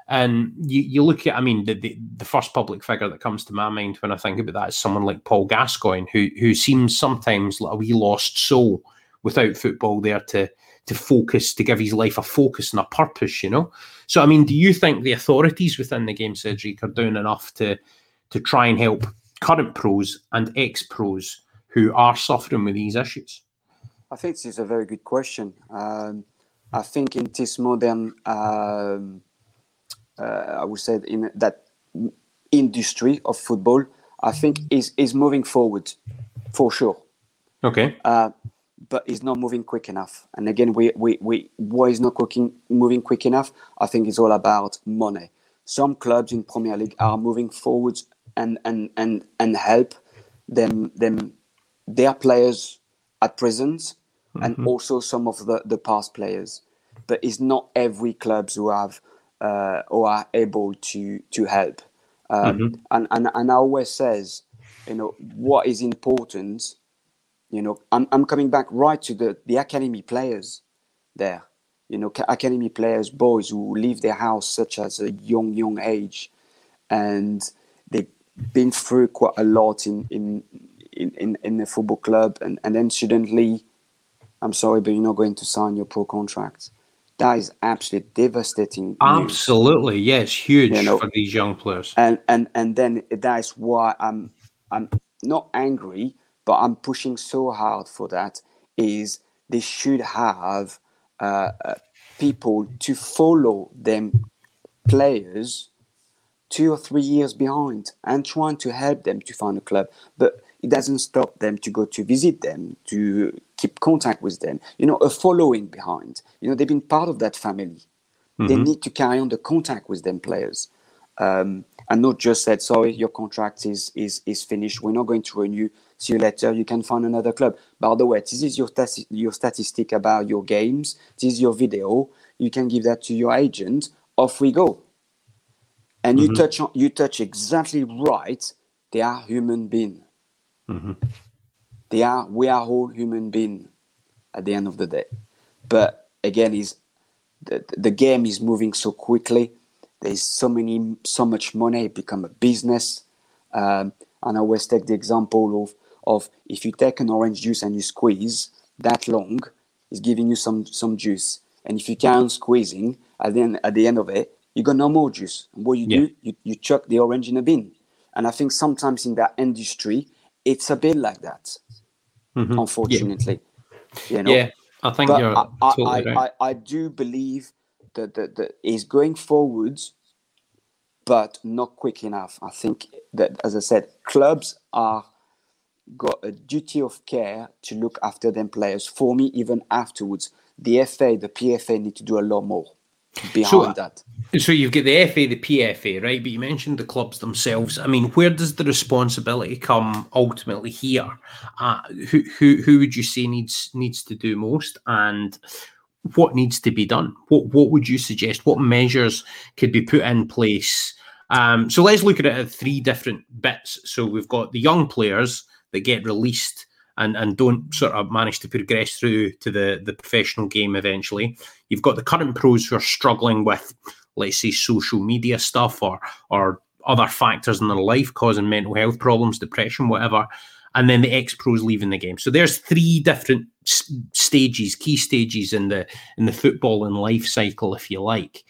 And you, you look at, I mean, the, the the first public figure that comes to my mind when I think about that is someone like Paul Gascoigne, who who seems sometimes like a wee lost soul without football there to to focus, to give his life a focus and a purpose, you know. So, I mean, do you think the authorities within the game, Cedric, are doing enough to to try and help current pros and ex pros who are suffering with these issues? I think this is a very good question. Um, I think in this modern, um, uh, I would say in that industry of football, I think is is moving forward for sure. Okay. Uh, but it's not moving quick enough. And again, we, we, we why is not cooking, moving quick enough? I think it's all about money. Some clubs in Premier League are moving forward and and and and help them them their players at present and also some of the, the past players. But it's not every clubs who have uh, or are able to to help. Um, and, and and I always says, you know, what is important you know i'm, I'm coming back right to the, the academy players there you know academy players boys who leave their house such as a young young age and they've been through quite a lot in in in, in, the football club and, and then suddenly i'm sorry but you're not going to sign your pro contract that is absolutely devastating news. Absolutely. Yes. Huge You know- for these young players. and and and then that's why I'm I'm not angry, but I'm pushing so hard for that. Is they should have uh, uh, people to follow them players two or three years behind and trying to help them to find a club, but it doesn't stop them to go to visit them to keep contact with them. You know, a following behind. You know, they've been part of that family. They need to carry on the contact with them players um, and not just said, sorry, your contract is, is, is finished. We're not going to renew. See you later. You can find another club. By the way, this is your, stati- your statistic about your games. This is your video. You can give that to your agent. Off we go. And you touch on, you touch exactly right. They are human being. They are we are all human being. at the end of the day. But again, is the, the game is moving so quickly. There's so many, so much money. It become a business. Um, and I always take the example of of if you take an orange juice and you squeeze that long, it's giving you some some juice. And if you count squeezing, at the end, at the end of it, you got no more juice. And what you Yeah. do, you, you chuck the orange in a bin. And I think sometimes in that industry, it's a bit like that, Mhm. unfortunately. You know? Yeah, I think but you're I, I, totally I, right. I, I do believe that that that is going forwards, but not quick enough. I think that, as I said, clubs are got a duty of care to look after them players. For me, even afterwards, the FA, the PFA need to do a lot more behind So- that. So you've got the FA, the PFA, right? But you mentioned the clubs themselves. I mean, where does the responsibility come ultimately here? Uh, who who who would you say needs needs to do most, and what needs to be done? What what would you suggest? What measures could be put in place? Um, so let's look at it at three different bits. So we've got the young players that get released and, and don't sort of manage to progress through to the, the professional game eventually. You've got the current pros who are struggling with, let's say, social media stuff or or other factors in their life causing mental health problems, depression, whatever. And then the ex pros leaving the game. So there's three different stages, key stages in the in the football and life cycle, if you like.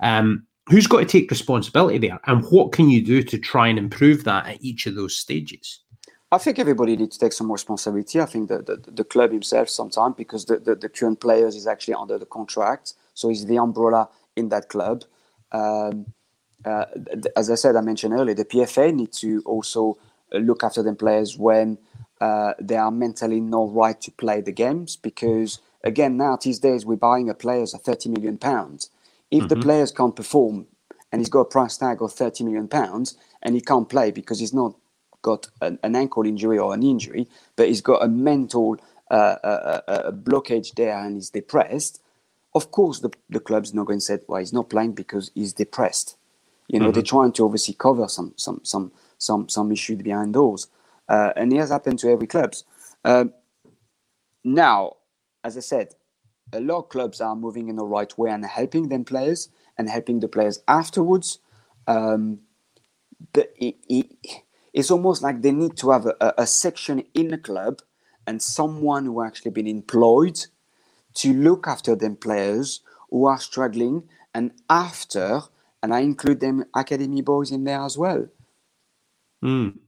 Um, who's got to take responsibility there, and what can you do to try and improve that at each of those stages? I think everybody needs to take some responsibility. I think the, the, the club himself sometimes because the, the, the current players is actually under the contract, so he's the umbrella in that club. Um, uh, as I said, I mentioned earlier, the PFA need to also uh, look after them players when uh, they are mentally not right to play the games. Because again, now these days we're buying a players at thirty million pounds. If the players can't perform and he's got a price tag of thirty million pounds and he can't play because he's not got an, an ankle injury or an injury, but he's got a mental uh, uh, uh, uh, blockage there and he's depressed, of course the, the club's not going to say, well, he's not playing because he's depressed. You know, they're trying to obviously cover some some some some some issues behind those, uh, and it has happened to every clubs. Um, now, as I said, a lot of clubs are moving in the right way and helping them players and helping the players afterwards. Um, but it, it, it's almost like they need to have a, a, section in the club and someone who actually been employed to look after them players who are struggling and after and i include them academy boys in there as well Mm.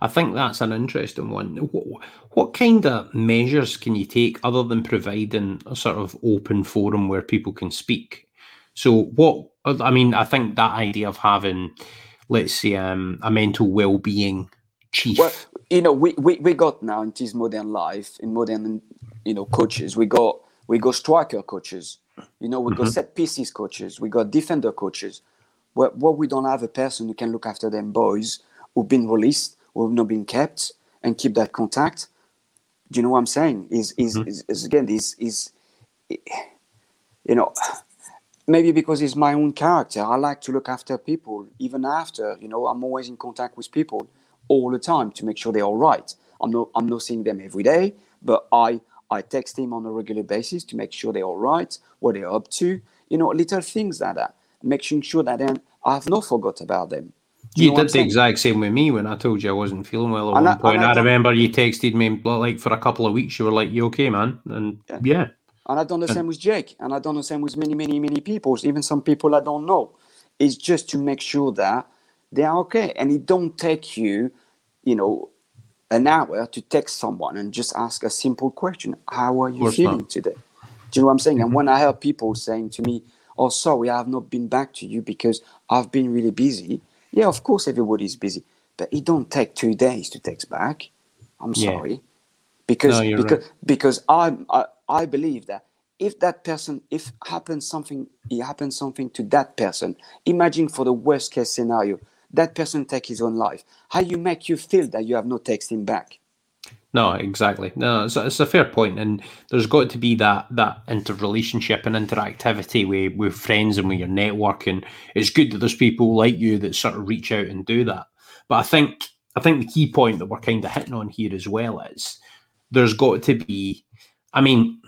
I think that's an interesting one. What, what kind of measures can you take other than providing a sort of open forum where people can speak? So, what I mean, I think that idea of having, let's say, um, a mental well-being chief. well you know we, we, we got now in this modern life in modern you know coaches we got we got striker coaches. You know we got set pieces coaches we got defender coaches. What, what we don't have a person who can look after them boys who've been released who've not been kept and keep that contact. Do you know what i'm saying? Is is, is, is again is is you know maybe because it's my own character i like to look after people even after you know i'm always in contact with people all the time to make sure they're all right i'm not i'm not seeing them every day but i i text them on a regular basis to make sure they're all right what they're up to you know little things like that making sure that then i've not forgot about them Do you know did the exact same with me when I told you I wasn't feeling well at And one I- point. I I, remember you texted me like for a couple of weeks. You were like, "You okay, man?" And Yeah. yeah, And I've done the same with Jake, and I've done the same with many, many, many people, even some people I don't know. It's just to make sure that they are okay. And it don't take you, you know, an hour to text someone and just ask a simple question. How are you feeling not. today? Do you know what I'm saying? And when I hear people saying to me, Oh, sorry, I have not been back to you because I've been really busy. Yeah, of course everybody's busy. But it don't take two days to text back. I'm Yeah. sorry because No, because right. because I, I I believe that if that person if happens something it happens something to that person imagine for the worst case scenario that person take his own life how you make you feel that you have not texted him back No, exactly. No, it's, it's a fair point, and there's got to be that that interrelationship and interactivity with with friends and with your network, and it's good that there's people like you that sort of reach out and do that. But I think I think the key point that we're kind of hitting on here as well is there's got to be. I mean,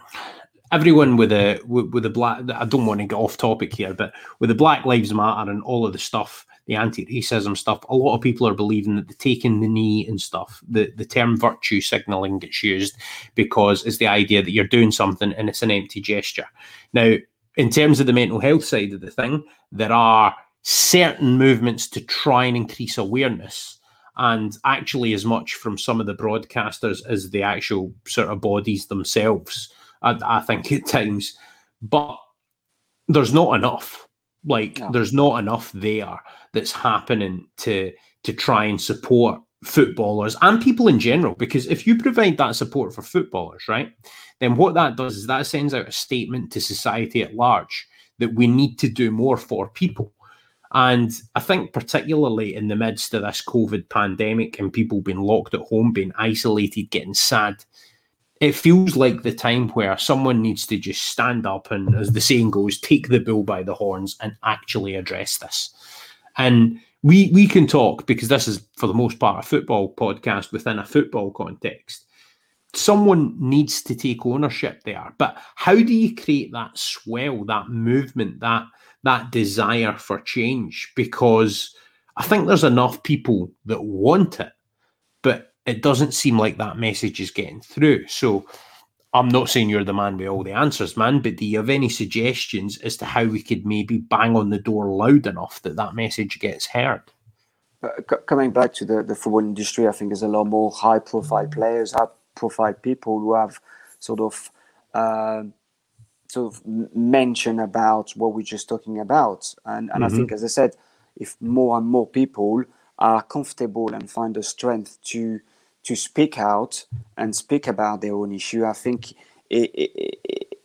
everyone with a with, with the black. I don't want to get off topic here, but with the Black Lives Matter and all of the stuff, the anti-racism stuff, a lot of people are believing that the taking the knee and stuff, the the term virtue signaling gets used because it's the idea that you're doing something and it's an empty gesture. Now, in terms of the mental health side of the thing, there are certain movements to try and increase awareness and actually as much from some of the broadcasters as the actual sort of bodies themselves I, I think at times, but there's not enough. Like no. there's not enough there that's happening to to try and support footballers and people in general. Because if you provide that support for footballers, right, then what that does is that sends out a statement to society at large that we need to do more for people. And I think, particularly in the midst of this COVID pandemic and people being locked at home, being isolated, getting sad, it feels like the time where someone needs to just stand up and, as the saying goes, take the bull by the horns and actually address this. And we we can talk because this is for the most part a football podcast within a football context. Someone needs to take ownership there, but how do you create that swell, that movement, that that desire for change? Because I think there's enough people that want it, but it doesn't seem like that message is getting through. So I'm not saying you're the man with all the answers, man, but do you have any suggestions as to how we could maybe bang on the door loud enough that that message gets heard? Uh, coming back to the, the football industry, I think there's a lot more high profile players, high profile people who have sort of uh, sort of mention about what we're just talking about. And, and mm-hmm. I think, as I said, if more and more people are comfortable and find the strength to to speak out and speak about their own issue, I think it, it, it,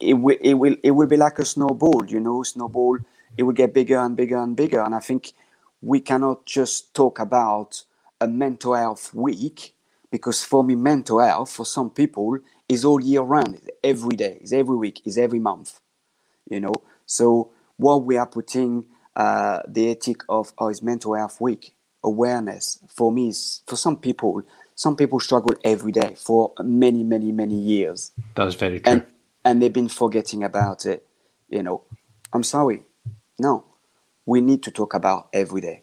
it, will, it, will, it will be like a snowball, you know, snowball, it will get bigger and bigger and bigger. And I think we cannot just talk about a mental health week because for me, mental health for some people is all year round, every day, is every week, is every month, you know. So what we are putting uh, the ethic of oh, is mental health week awareness for me is for some people some people struggle every day for many many many years. That's very true. and and they've been forgetting about it you know? I'm sorry. No. We need to talk about every day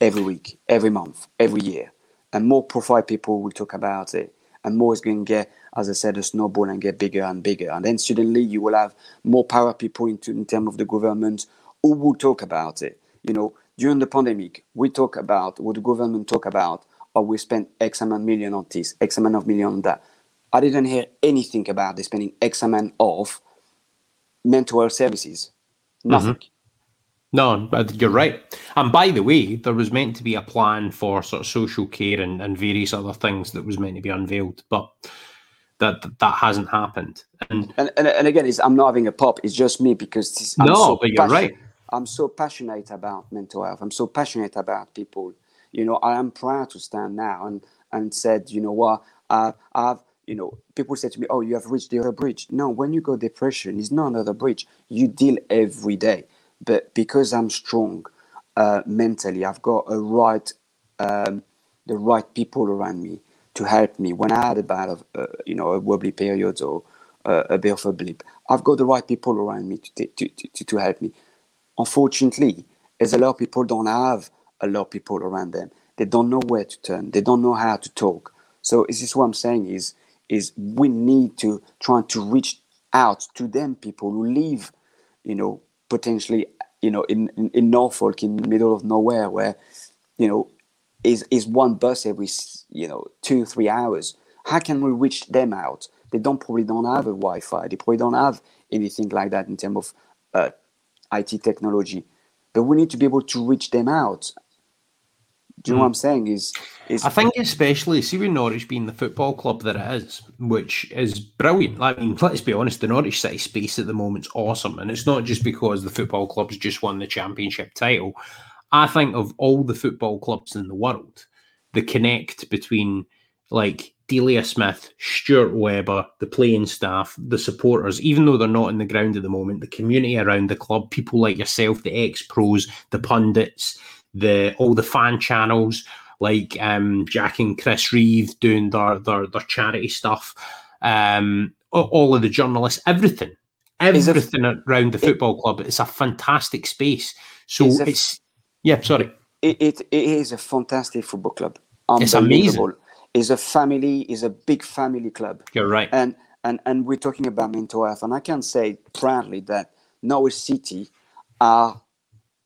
every week every month every year. And more profile people will talk about it and more is going to get as i said a snowball and get bigger and bigger and then suddenly you will have more power people into in terms of the government who will talk about it you know during the pandemic, we talk about what the government talk about, or we spend X amount million on this, X amount of million on that. I didn't hear anything about they spending X amount of mental health services. Nothing. Mm-hmm. No, but you're right. And by the way, there was meant to be a plan for sort of social care and, and various other things that was meant to be unveiled, but that that hasn't happened. And and, and, and again, I'm not having a pop. It's just me because I'm no, so but you're right. I'm so passionate about mental health. I'm so passionate about people. You know, I am proud to stand now and and said, you know what, uh, I've you know, people say to me, "Oh, you have reached the other bridge." No, when you go depression, it's not another bridge. You deal every day, but because I'm strong uh, mentally, I've got a right, um, the right people around me to help me when I had a bad of, uh, you know, a wobbly period or uh, a bit of a blip. I've got the right people around me to, to, to, to help me unfortunately, as a lot of people don't have a lot of people around them. They don't know where to turn. They don't know how to talk. So this is what I'm saying is is we need to try to reach out to them people who live, you know, potentially, you know, in, in, in Norfolk, in the middle of nowhere, where, you know, is is one bus every you know two three hours. How can we reach them out? They don't probably don't have a Wi-Fi. They probably don't have anything like that in terms of uh, IT technology, but we need to be able to reach them out. Do you know mm. what I'm saying? Is is I think especially see with Norwich being the football club that it is, which is brilliant. I mean, let's be honest, the Norwich City space at the moment's awesome, and it's not just because the football club's just won the championship title. I think of all the football clubs in the world, the connect between like Delia Smith, Stuart Webber, the playing staff, the supporters, even though they're not in the ground at the moment, the community around the club, people like yourself, the ex pros, the pundits, the all the fan channels like um, Jack and Chris Reeve doing their their, their charity stuff. Um, all of the journalists, everything, everything around the football club. It's a fantastic space. So it's, it's yeah. Sorry, it, it, it is a fantastic football club. It's amazing. It's a family. It's a big family club. You're right. And and and we're talking about mental health, and I can say proudly that Norwich City are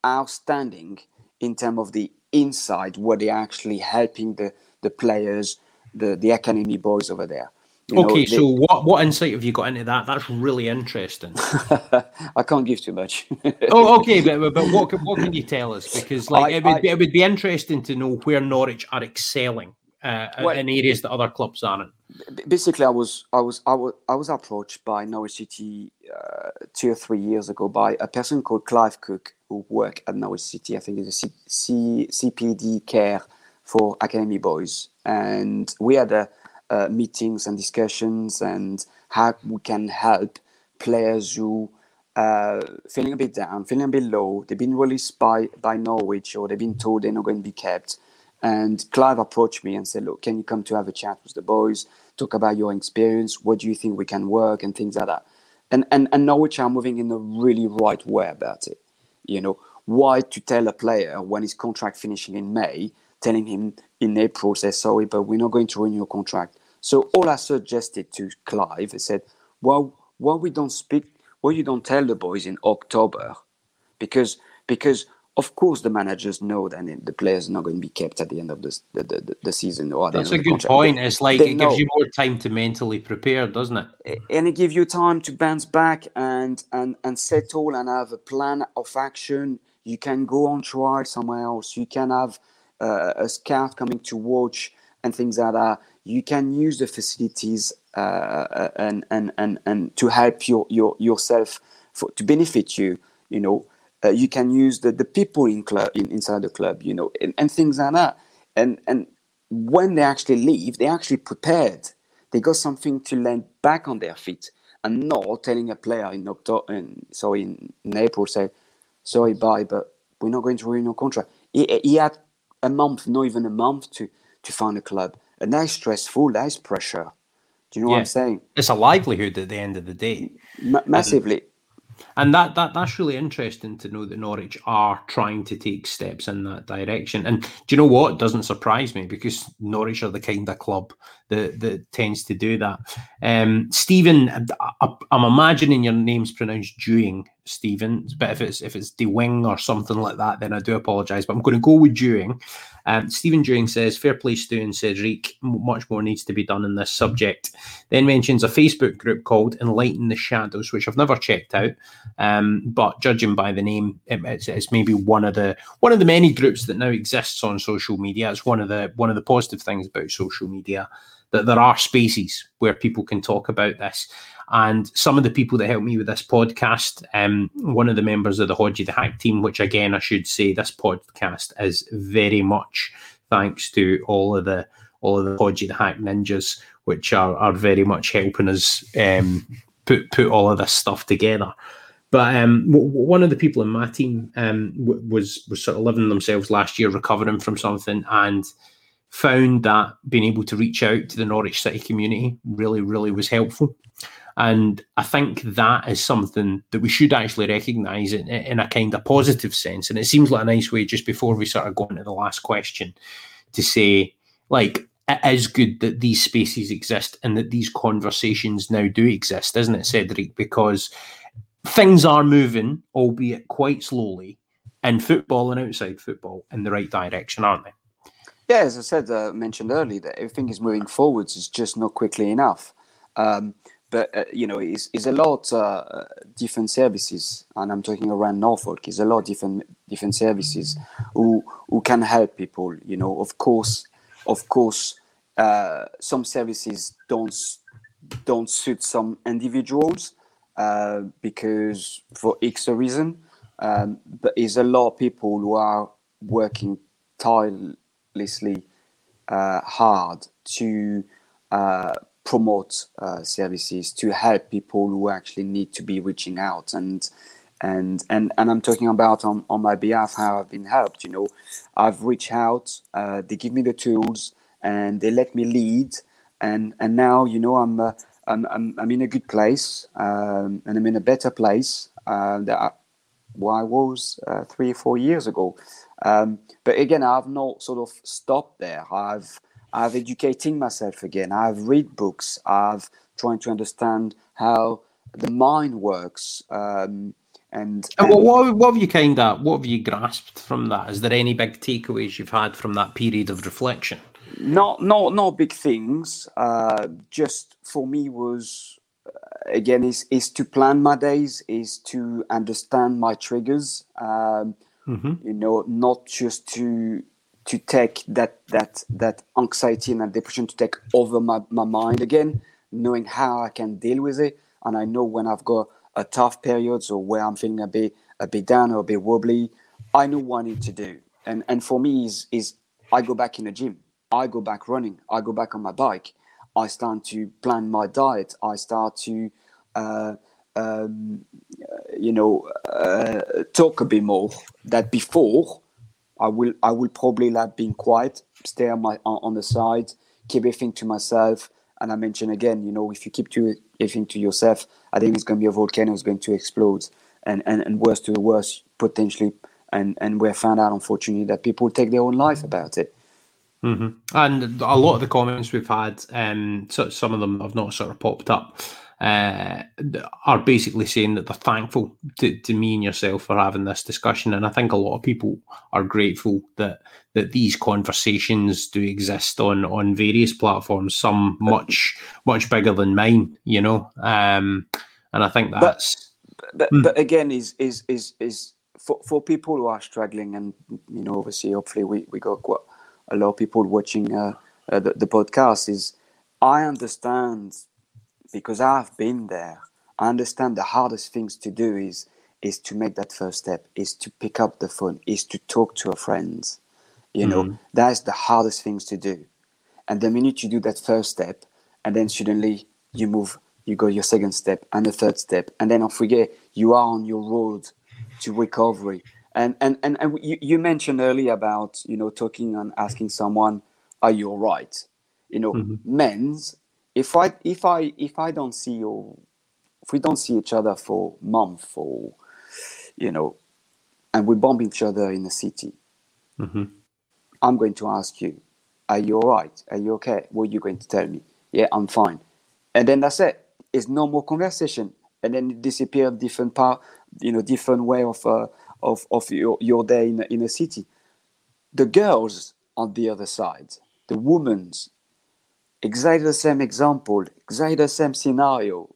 outstanding in terms of the inside, where they're actually helping the the players, the the academy boys over there. You okay, know, so what what insight have you got into that? That's really interesting. I can't give too much. oh, okay, but, but what can, what can you tell us? Because like I, it would I, it would be interesting to know where Norwich are excelling uh, well, in areas that other clubs aren't. Basically, I was I was I was I was approached by Norwich City uh, two or three years ago by a person called Clive Cook who worked at Norwich City. I think it's a C, C, CPD care for academy boys, and we had a uh, meetings and discussions and how we can help players who uh, feeling a bit down, feeling a bit low. They've been released by by Norwich or they've been told they're not going to be kept. And Clive approached me and said, "Look, can you come to have a chat with the boys, talk about your experience? What do you think we can work and things like that?" And and and Norwich are moving in the really right way about it. You know, why to tell a player when his contract finishing in May, telling him in April, say sorry, but we're not going to renew your contract. So all I suggested to Clive, I said, well, why we don't speak, why you don't tell the boys in October, because because of course the managers know that the players are not going to be kept at the end of the the, the, the season or that's a good point. They, it's like it know. gives you more time to mentally prepare doesn't it? And it gives you time to bounce back and and and settle and have a plan of action. You can go on trial somewhere else. You can have uh, a scout coming to watch and things like that you can use the facilities uh, uh, and, and, and, and to help your, your yourself for, to benefit you you know. Uh, you can use the, the people in club in, inside the club you know and, and things like that. And and when they actually leave they're actually prepared. They got something to land back on their feet. And not telling a player in October in, sorry in, April say sorry bye but we're not going to renew your contract. He, he had a month not even a month to to find a club and that's stressful, that's pressure. Do you know yeah. what I'm saying? It's a livelihood at the end of the day. M- massively. And that, that that's really interesting to know that Norwich are trying to take steps in that direction. And do you know what? It doesn't surprise me because Norwich are the kind of club that, that tends to do that. Um, Stephen, I, am imagining your name's pronounced Dewing, Stephen. But if it's if it's DeWing or something like that, then I do apologise. But I'm going to go with Dewing. Um, Stephen Dewing says, Fair play, Stu and Cedric. Much more needs to be done in this subject. Then mentions a Facebook group called Enlighten the Shadows, which I've never checked out. Um, but judging by the name, it, it's, it's, maybe one of the one of the many groups that now exists on social media. It's one of the one of the positive things about social media that there are spaces where people can talk about this. And some of the people that help me with this podcast, um, one of the members of the Hodgey the Hack team, which again I should say this podcast is very much thanks to all of the all of the Hodgey the Hack ninjas, which are are very much helping us um, put put all of this stuff together. But um, w- one of the people in my team um, w- was was sort of living themselves last year, recovering from something, and found that being able to reach out to the Norwich City community really, really was helpful. And I think that is something that we should actually recognise in, in, a kind of positive sense. And it seems like a nice way just before we sort of go into the last question to say, like, it is good that these spaces exist and that these conversations now do exist, isn't it, Cedric? Because things are moving, albeit quite slowly, in football and outside football in the right direction, aren't they? Yeah, as I said, uh, mentioned earlier, that everything is moving forwards. It's just not quickly enough. Um, but uh, you know, it's, it's a lot uh, different services, and I'm talking around Norfolk. It's a lot different different services who who can help people. You know, of course, of course, uh, some services don't don't suit some individuals uh, because for X reason. Um, but it's a lot of people who are working uh, hard to uh, promote uh, services to help people who actually need to be reaching out and and and and I'm talking about on, on my behalf how I've been helped. You know, I've reached out. Uh, they give me the tools and they let me lead. And and now you know I'm uh, I'm, I'm, I'm in a good place um, and I'm in a better place uh, that I, where I was three or four years ago. Um, but again, I've not sort of stopped there. I've I've educating myself again. I've read books. I've trying to understand how the mind works. Um, and, and what, what, what have you kind of what have you grasped from that? Is there any big takeaways you've had from that period of reflection? Not not not big things. Uh, just for me was uh, again is is to plan my days, is to understand my triggers. Um, mm-hmm. You know, not just to to take that that that anxiety and that depression to take over my, my mind again, knowing how I can deal with it, and I know when I've got a tough period or where I'm feeling a bit a bit down or a bit wobbly, I know what I need to do. And and for me is is I go back in the gym. I go back running. I go back on my bike. I start to plan my diet. I start to, uh, um, you know, uh, talk a bit more. That before, I will I will probably like being quiet, stay on my on, on the side, keep everything to myself. And I mentioned again, you know, if you keep to everything to yourself, I think it's going to be a volcano is going to explode, and and and worse to the worst potentially. And and we found out unfortunately that people take their own life about it. Mm-hmm. And a lot of the comments we've had, um, so some of them have not sort of popped up, uh, are basically saying that they're thankful to, to me and yourself for having this discussion. And I think a lot of people are grateful that that these conversations do exist on on various platforms, some much much bigger than mine, you know. Um, and I think that's. But, but, mm. but again, is is is is for, for people who are struggling, and you know, obviously, hopefully, we we got quite a lot of people watching uh, uh, the, the podcast is I understand because I've been there. I understand the hardest things to do is is to make that first step, is to pick up the phone, is to talk to a friend. You know, mm-hmm. that's the hardest things to do. And the minute you do that first step, and then suddenly you move, you go your second step and the third step, and then don't forget you are on your road to recovery. And and and, and you, you mentioned earlier about you know talking and asking someone, "Are you all right?" You know, mm-hmm. men's. If I if I if I don't see you, if we don't see each other for a month or you know, and we bump each other in the city, mm-hmm. I'm going to ask you, "Are you all right? Are you okay?" What are you going to tell me? Yeah, I'm fine. And then that's it. It's no more conversation. And then it disappeared different part, you know, different way of. Uh, of, of your, your day in, in a city. The girls on the other side, the women's, exactly the same example, exactly the same scenario.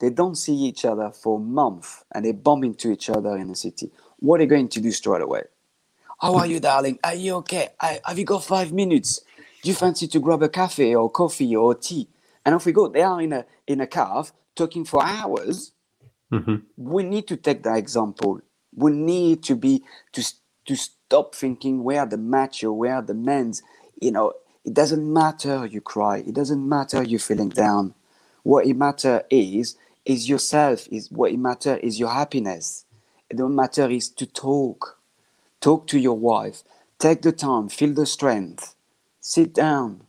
They don't see each other for a month and they bump into each other in the city. What are you going to do straight away? How are you, darling? Are you okay? I, have you got five minutes? Do you fancy to grab a cafe or coffee or tea? And off we go. They are in a in a car talking for hours. Mm-hmm. We need to take that example we need to be to to stop thinking where the macho, where the men's. You know, it doesn't matter you cry. It doesn't matter you're feeling down. What it matter is is yourself. Is what it matter is your happiness. It don't matter is to talk. Talk to your wife. Take the time. Feel the strength. Sit down.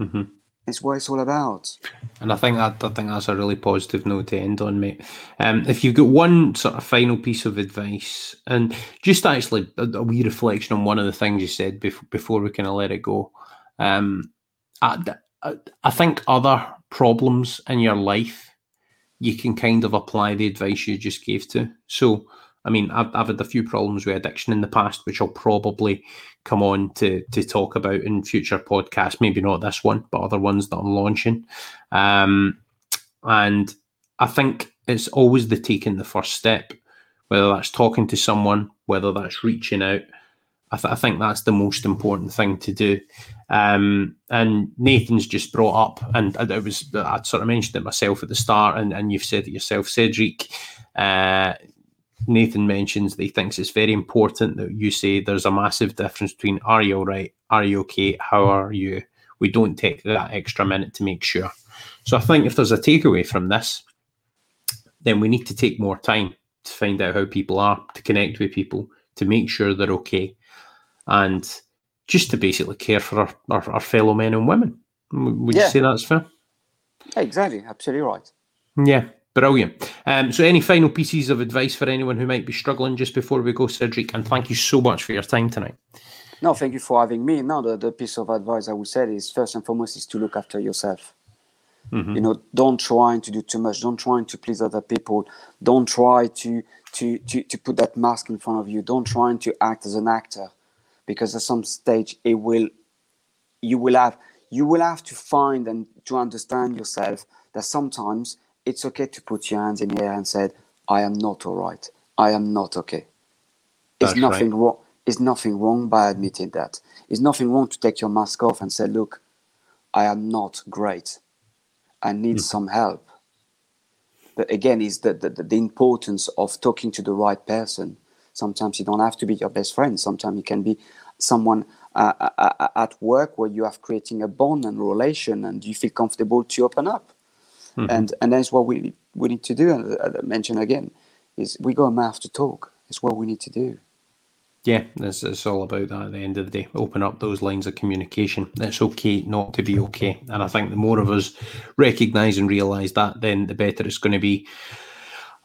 Mm-hmm. It's what it's all about. And I think that I think that's a really positive note to end on, mate. Um, if you've got one sort of final piece of advice, and just actually a, a wee reflection on one of the things you said before, before we kind of let it go, um, I, I think other problems in your life you can kind of apply the advice you just gave to. So I mean, I've, I've had a few problems with addiction in the past, which I'll probably come on to to talk about in future podcasts. Maybe not this one, but other ones that I'm launching. Um, and I think it's always the taking the first step, whether that's talking to someone, whether that's reaching out. I, th- I think that's the most important thing to do. Um, and Nathan's just brought up, and it was I sort of mentioned it myself at the start, and, and you've said it yourself, Cedric. Uh, Nathan mentions that he thinks it's very important that you say there's a massive difference between are you all right, are you okay, how are you? We don't take that extra minute to make sure. So I think if there's a takeaway from this, then we need to take more time to find out how people are, to connect with people, to make sure they're okay, and just to basically care for our, our, our fellow men and women. Would yeah. you say that's fair? Exactly, absolutely right. Yeah, brilliant. Um, so, any final pieces of advice for anyone who might be struggling just before we go, Cedric? And thank you so much for your time tonight. No, thank you for having me. No, the, the piece of advice I would say is first and foremost is to look after yourself. Mm-hmm. You know, don't try to do too much. Don't try to please other people. Don't try to to to to put that mask in front of you. Don't try to act as an actor, because at some stage it will, you will have you will have to find and to understand yourself that sometimes it's okay to put your hands in the air and say, "I am not all right. I am not okay." It's nothing right. wrong. There's nothing wrong by admitting that. There's nothing wrong to take your mask off and say, "Look, I am not great." I need mm. some help. But again, is the, the, the importance of talking to the right person. Sometimes you don't have to be your best friend. Sometimes you can be someone uh, uh, uh at work where you have creating a bond and relation, and you feel comfortable to open up. Mm-hmm. And and that's what we we need to do. And I mention again is we got a mouth to talk. It's what we need to do yeah, it's, it's all about that at the end of the day. Open up those lines of communication. It's okay not to be okay. And I think the more of us recognise and realise that, then the better it's going to be.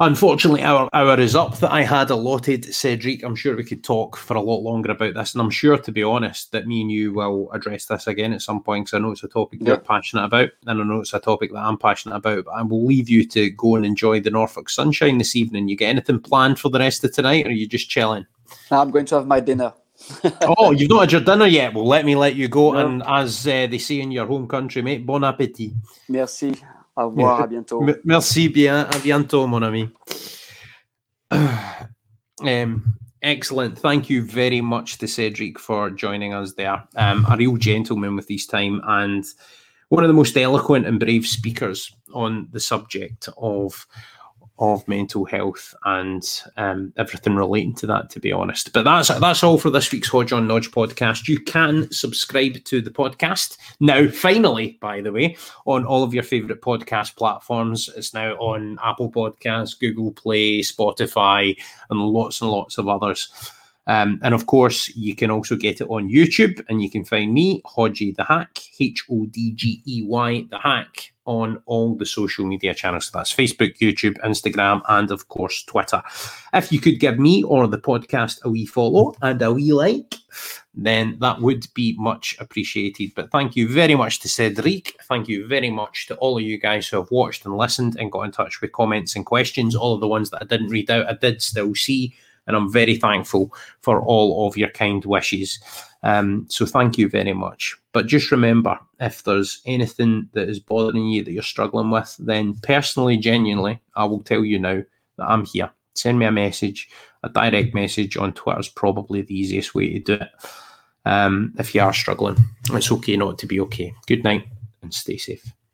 Unfortunately, our hour is up that I had allotted, Cedric. I'm sure we could talk for a lot longer about this. And I'm sure, to be honest, that me and you will address this again at some point because I know it's a topic yeah. you're passionate about. And I know it's a topic that I'm passionate about. But I will leave you to go and enjoy the Norfolk sunshine this evening. You get anything planned for the rest of tonight or are you just chilling? I'm going to have my dinner. oh, you've not had your dinner yet? Well, let me let you go. No. And as uh, they say in your home country, mate, bon appétit. Merci. Au revoir. à bientôt. Merci bien. À bientôt, mon ami. um, excellent. Thank you very much to Cedric for joining us there. Um, a real gentleman with his time and one of the most eloquent and brave speakers on the subject of of mental health and um, everything relating to that, to be honest. But that's that's all for this week's Hodge on Nodge podcast. You can subscribe to the podcast now, finally, by the way, on all of your favourite podcast platforms. It's now on Apple Podcasts, Google Play, Spotify, and lots and lots of others. Um, and of course, you can also get it on YouTube, and you can find me, Hodgey the Hack, H O D G E Y the Hack, on all the social media channels. So that's Facebook, YouTube, Instagram, and of course, Twitter. If you could give me or the podcast a wee follow and a wee like, then that would be much appreciated. But thank you very much to Cedric. Thank you very much to all of you guys who have watched and listened and got in touch with comments and questions. All of the ones that I didn't read out, I did still see and I'm very thankful for all of your kind wishes. Um, so thank you very much. But just remember, if there's anything that is bothering you that you're struggling with, then personally, genuinely, I will tell you now that I'm here. Send me a message. A direct message on Twitter is probably the easiest way to do it. Um, if you are struggling, it's okay not to be okay. Good night and stay safe.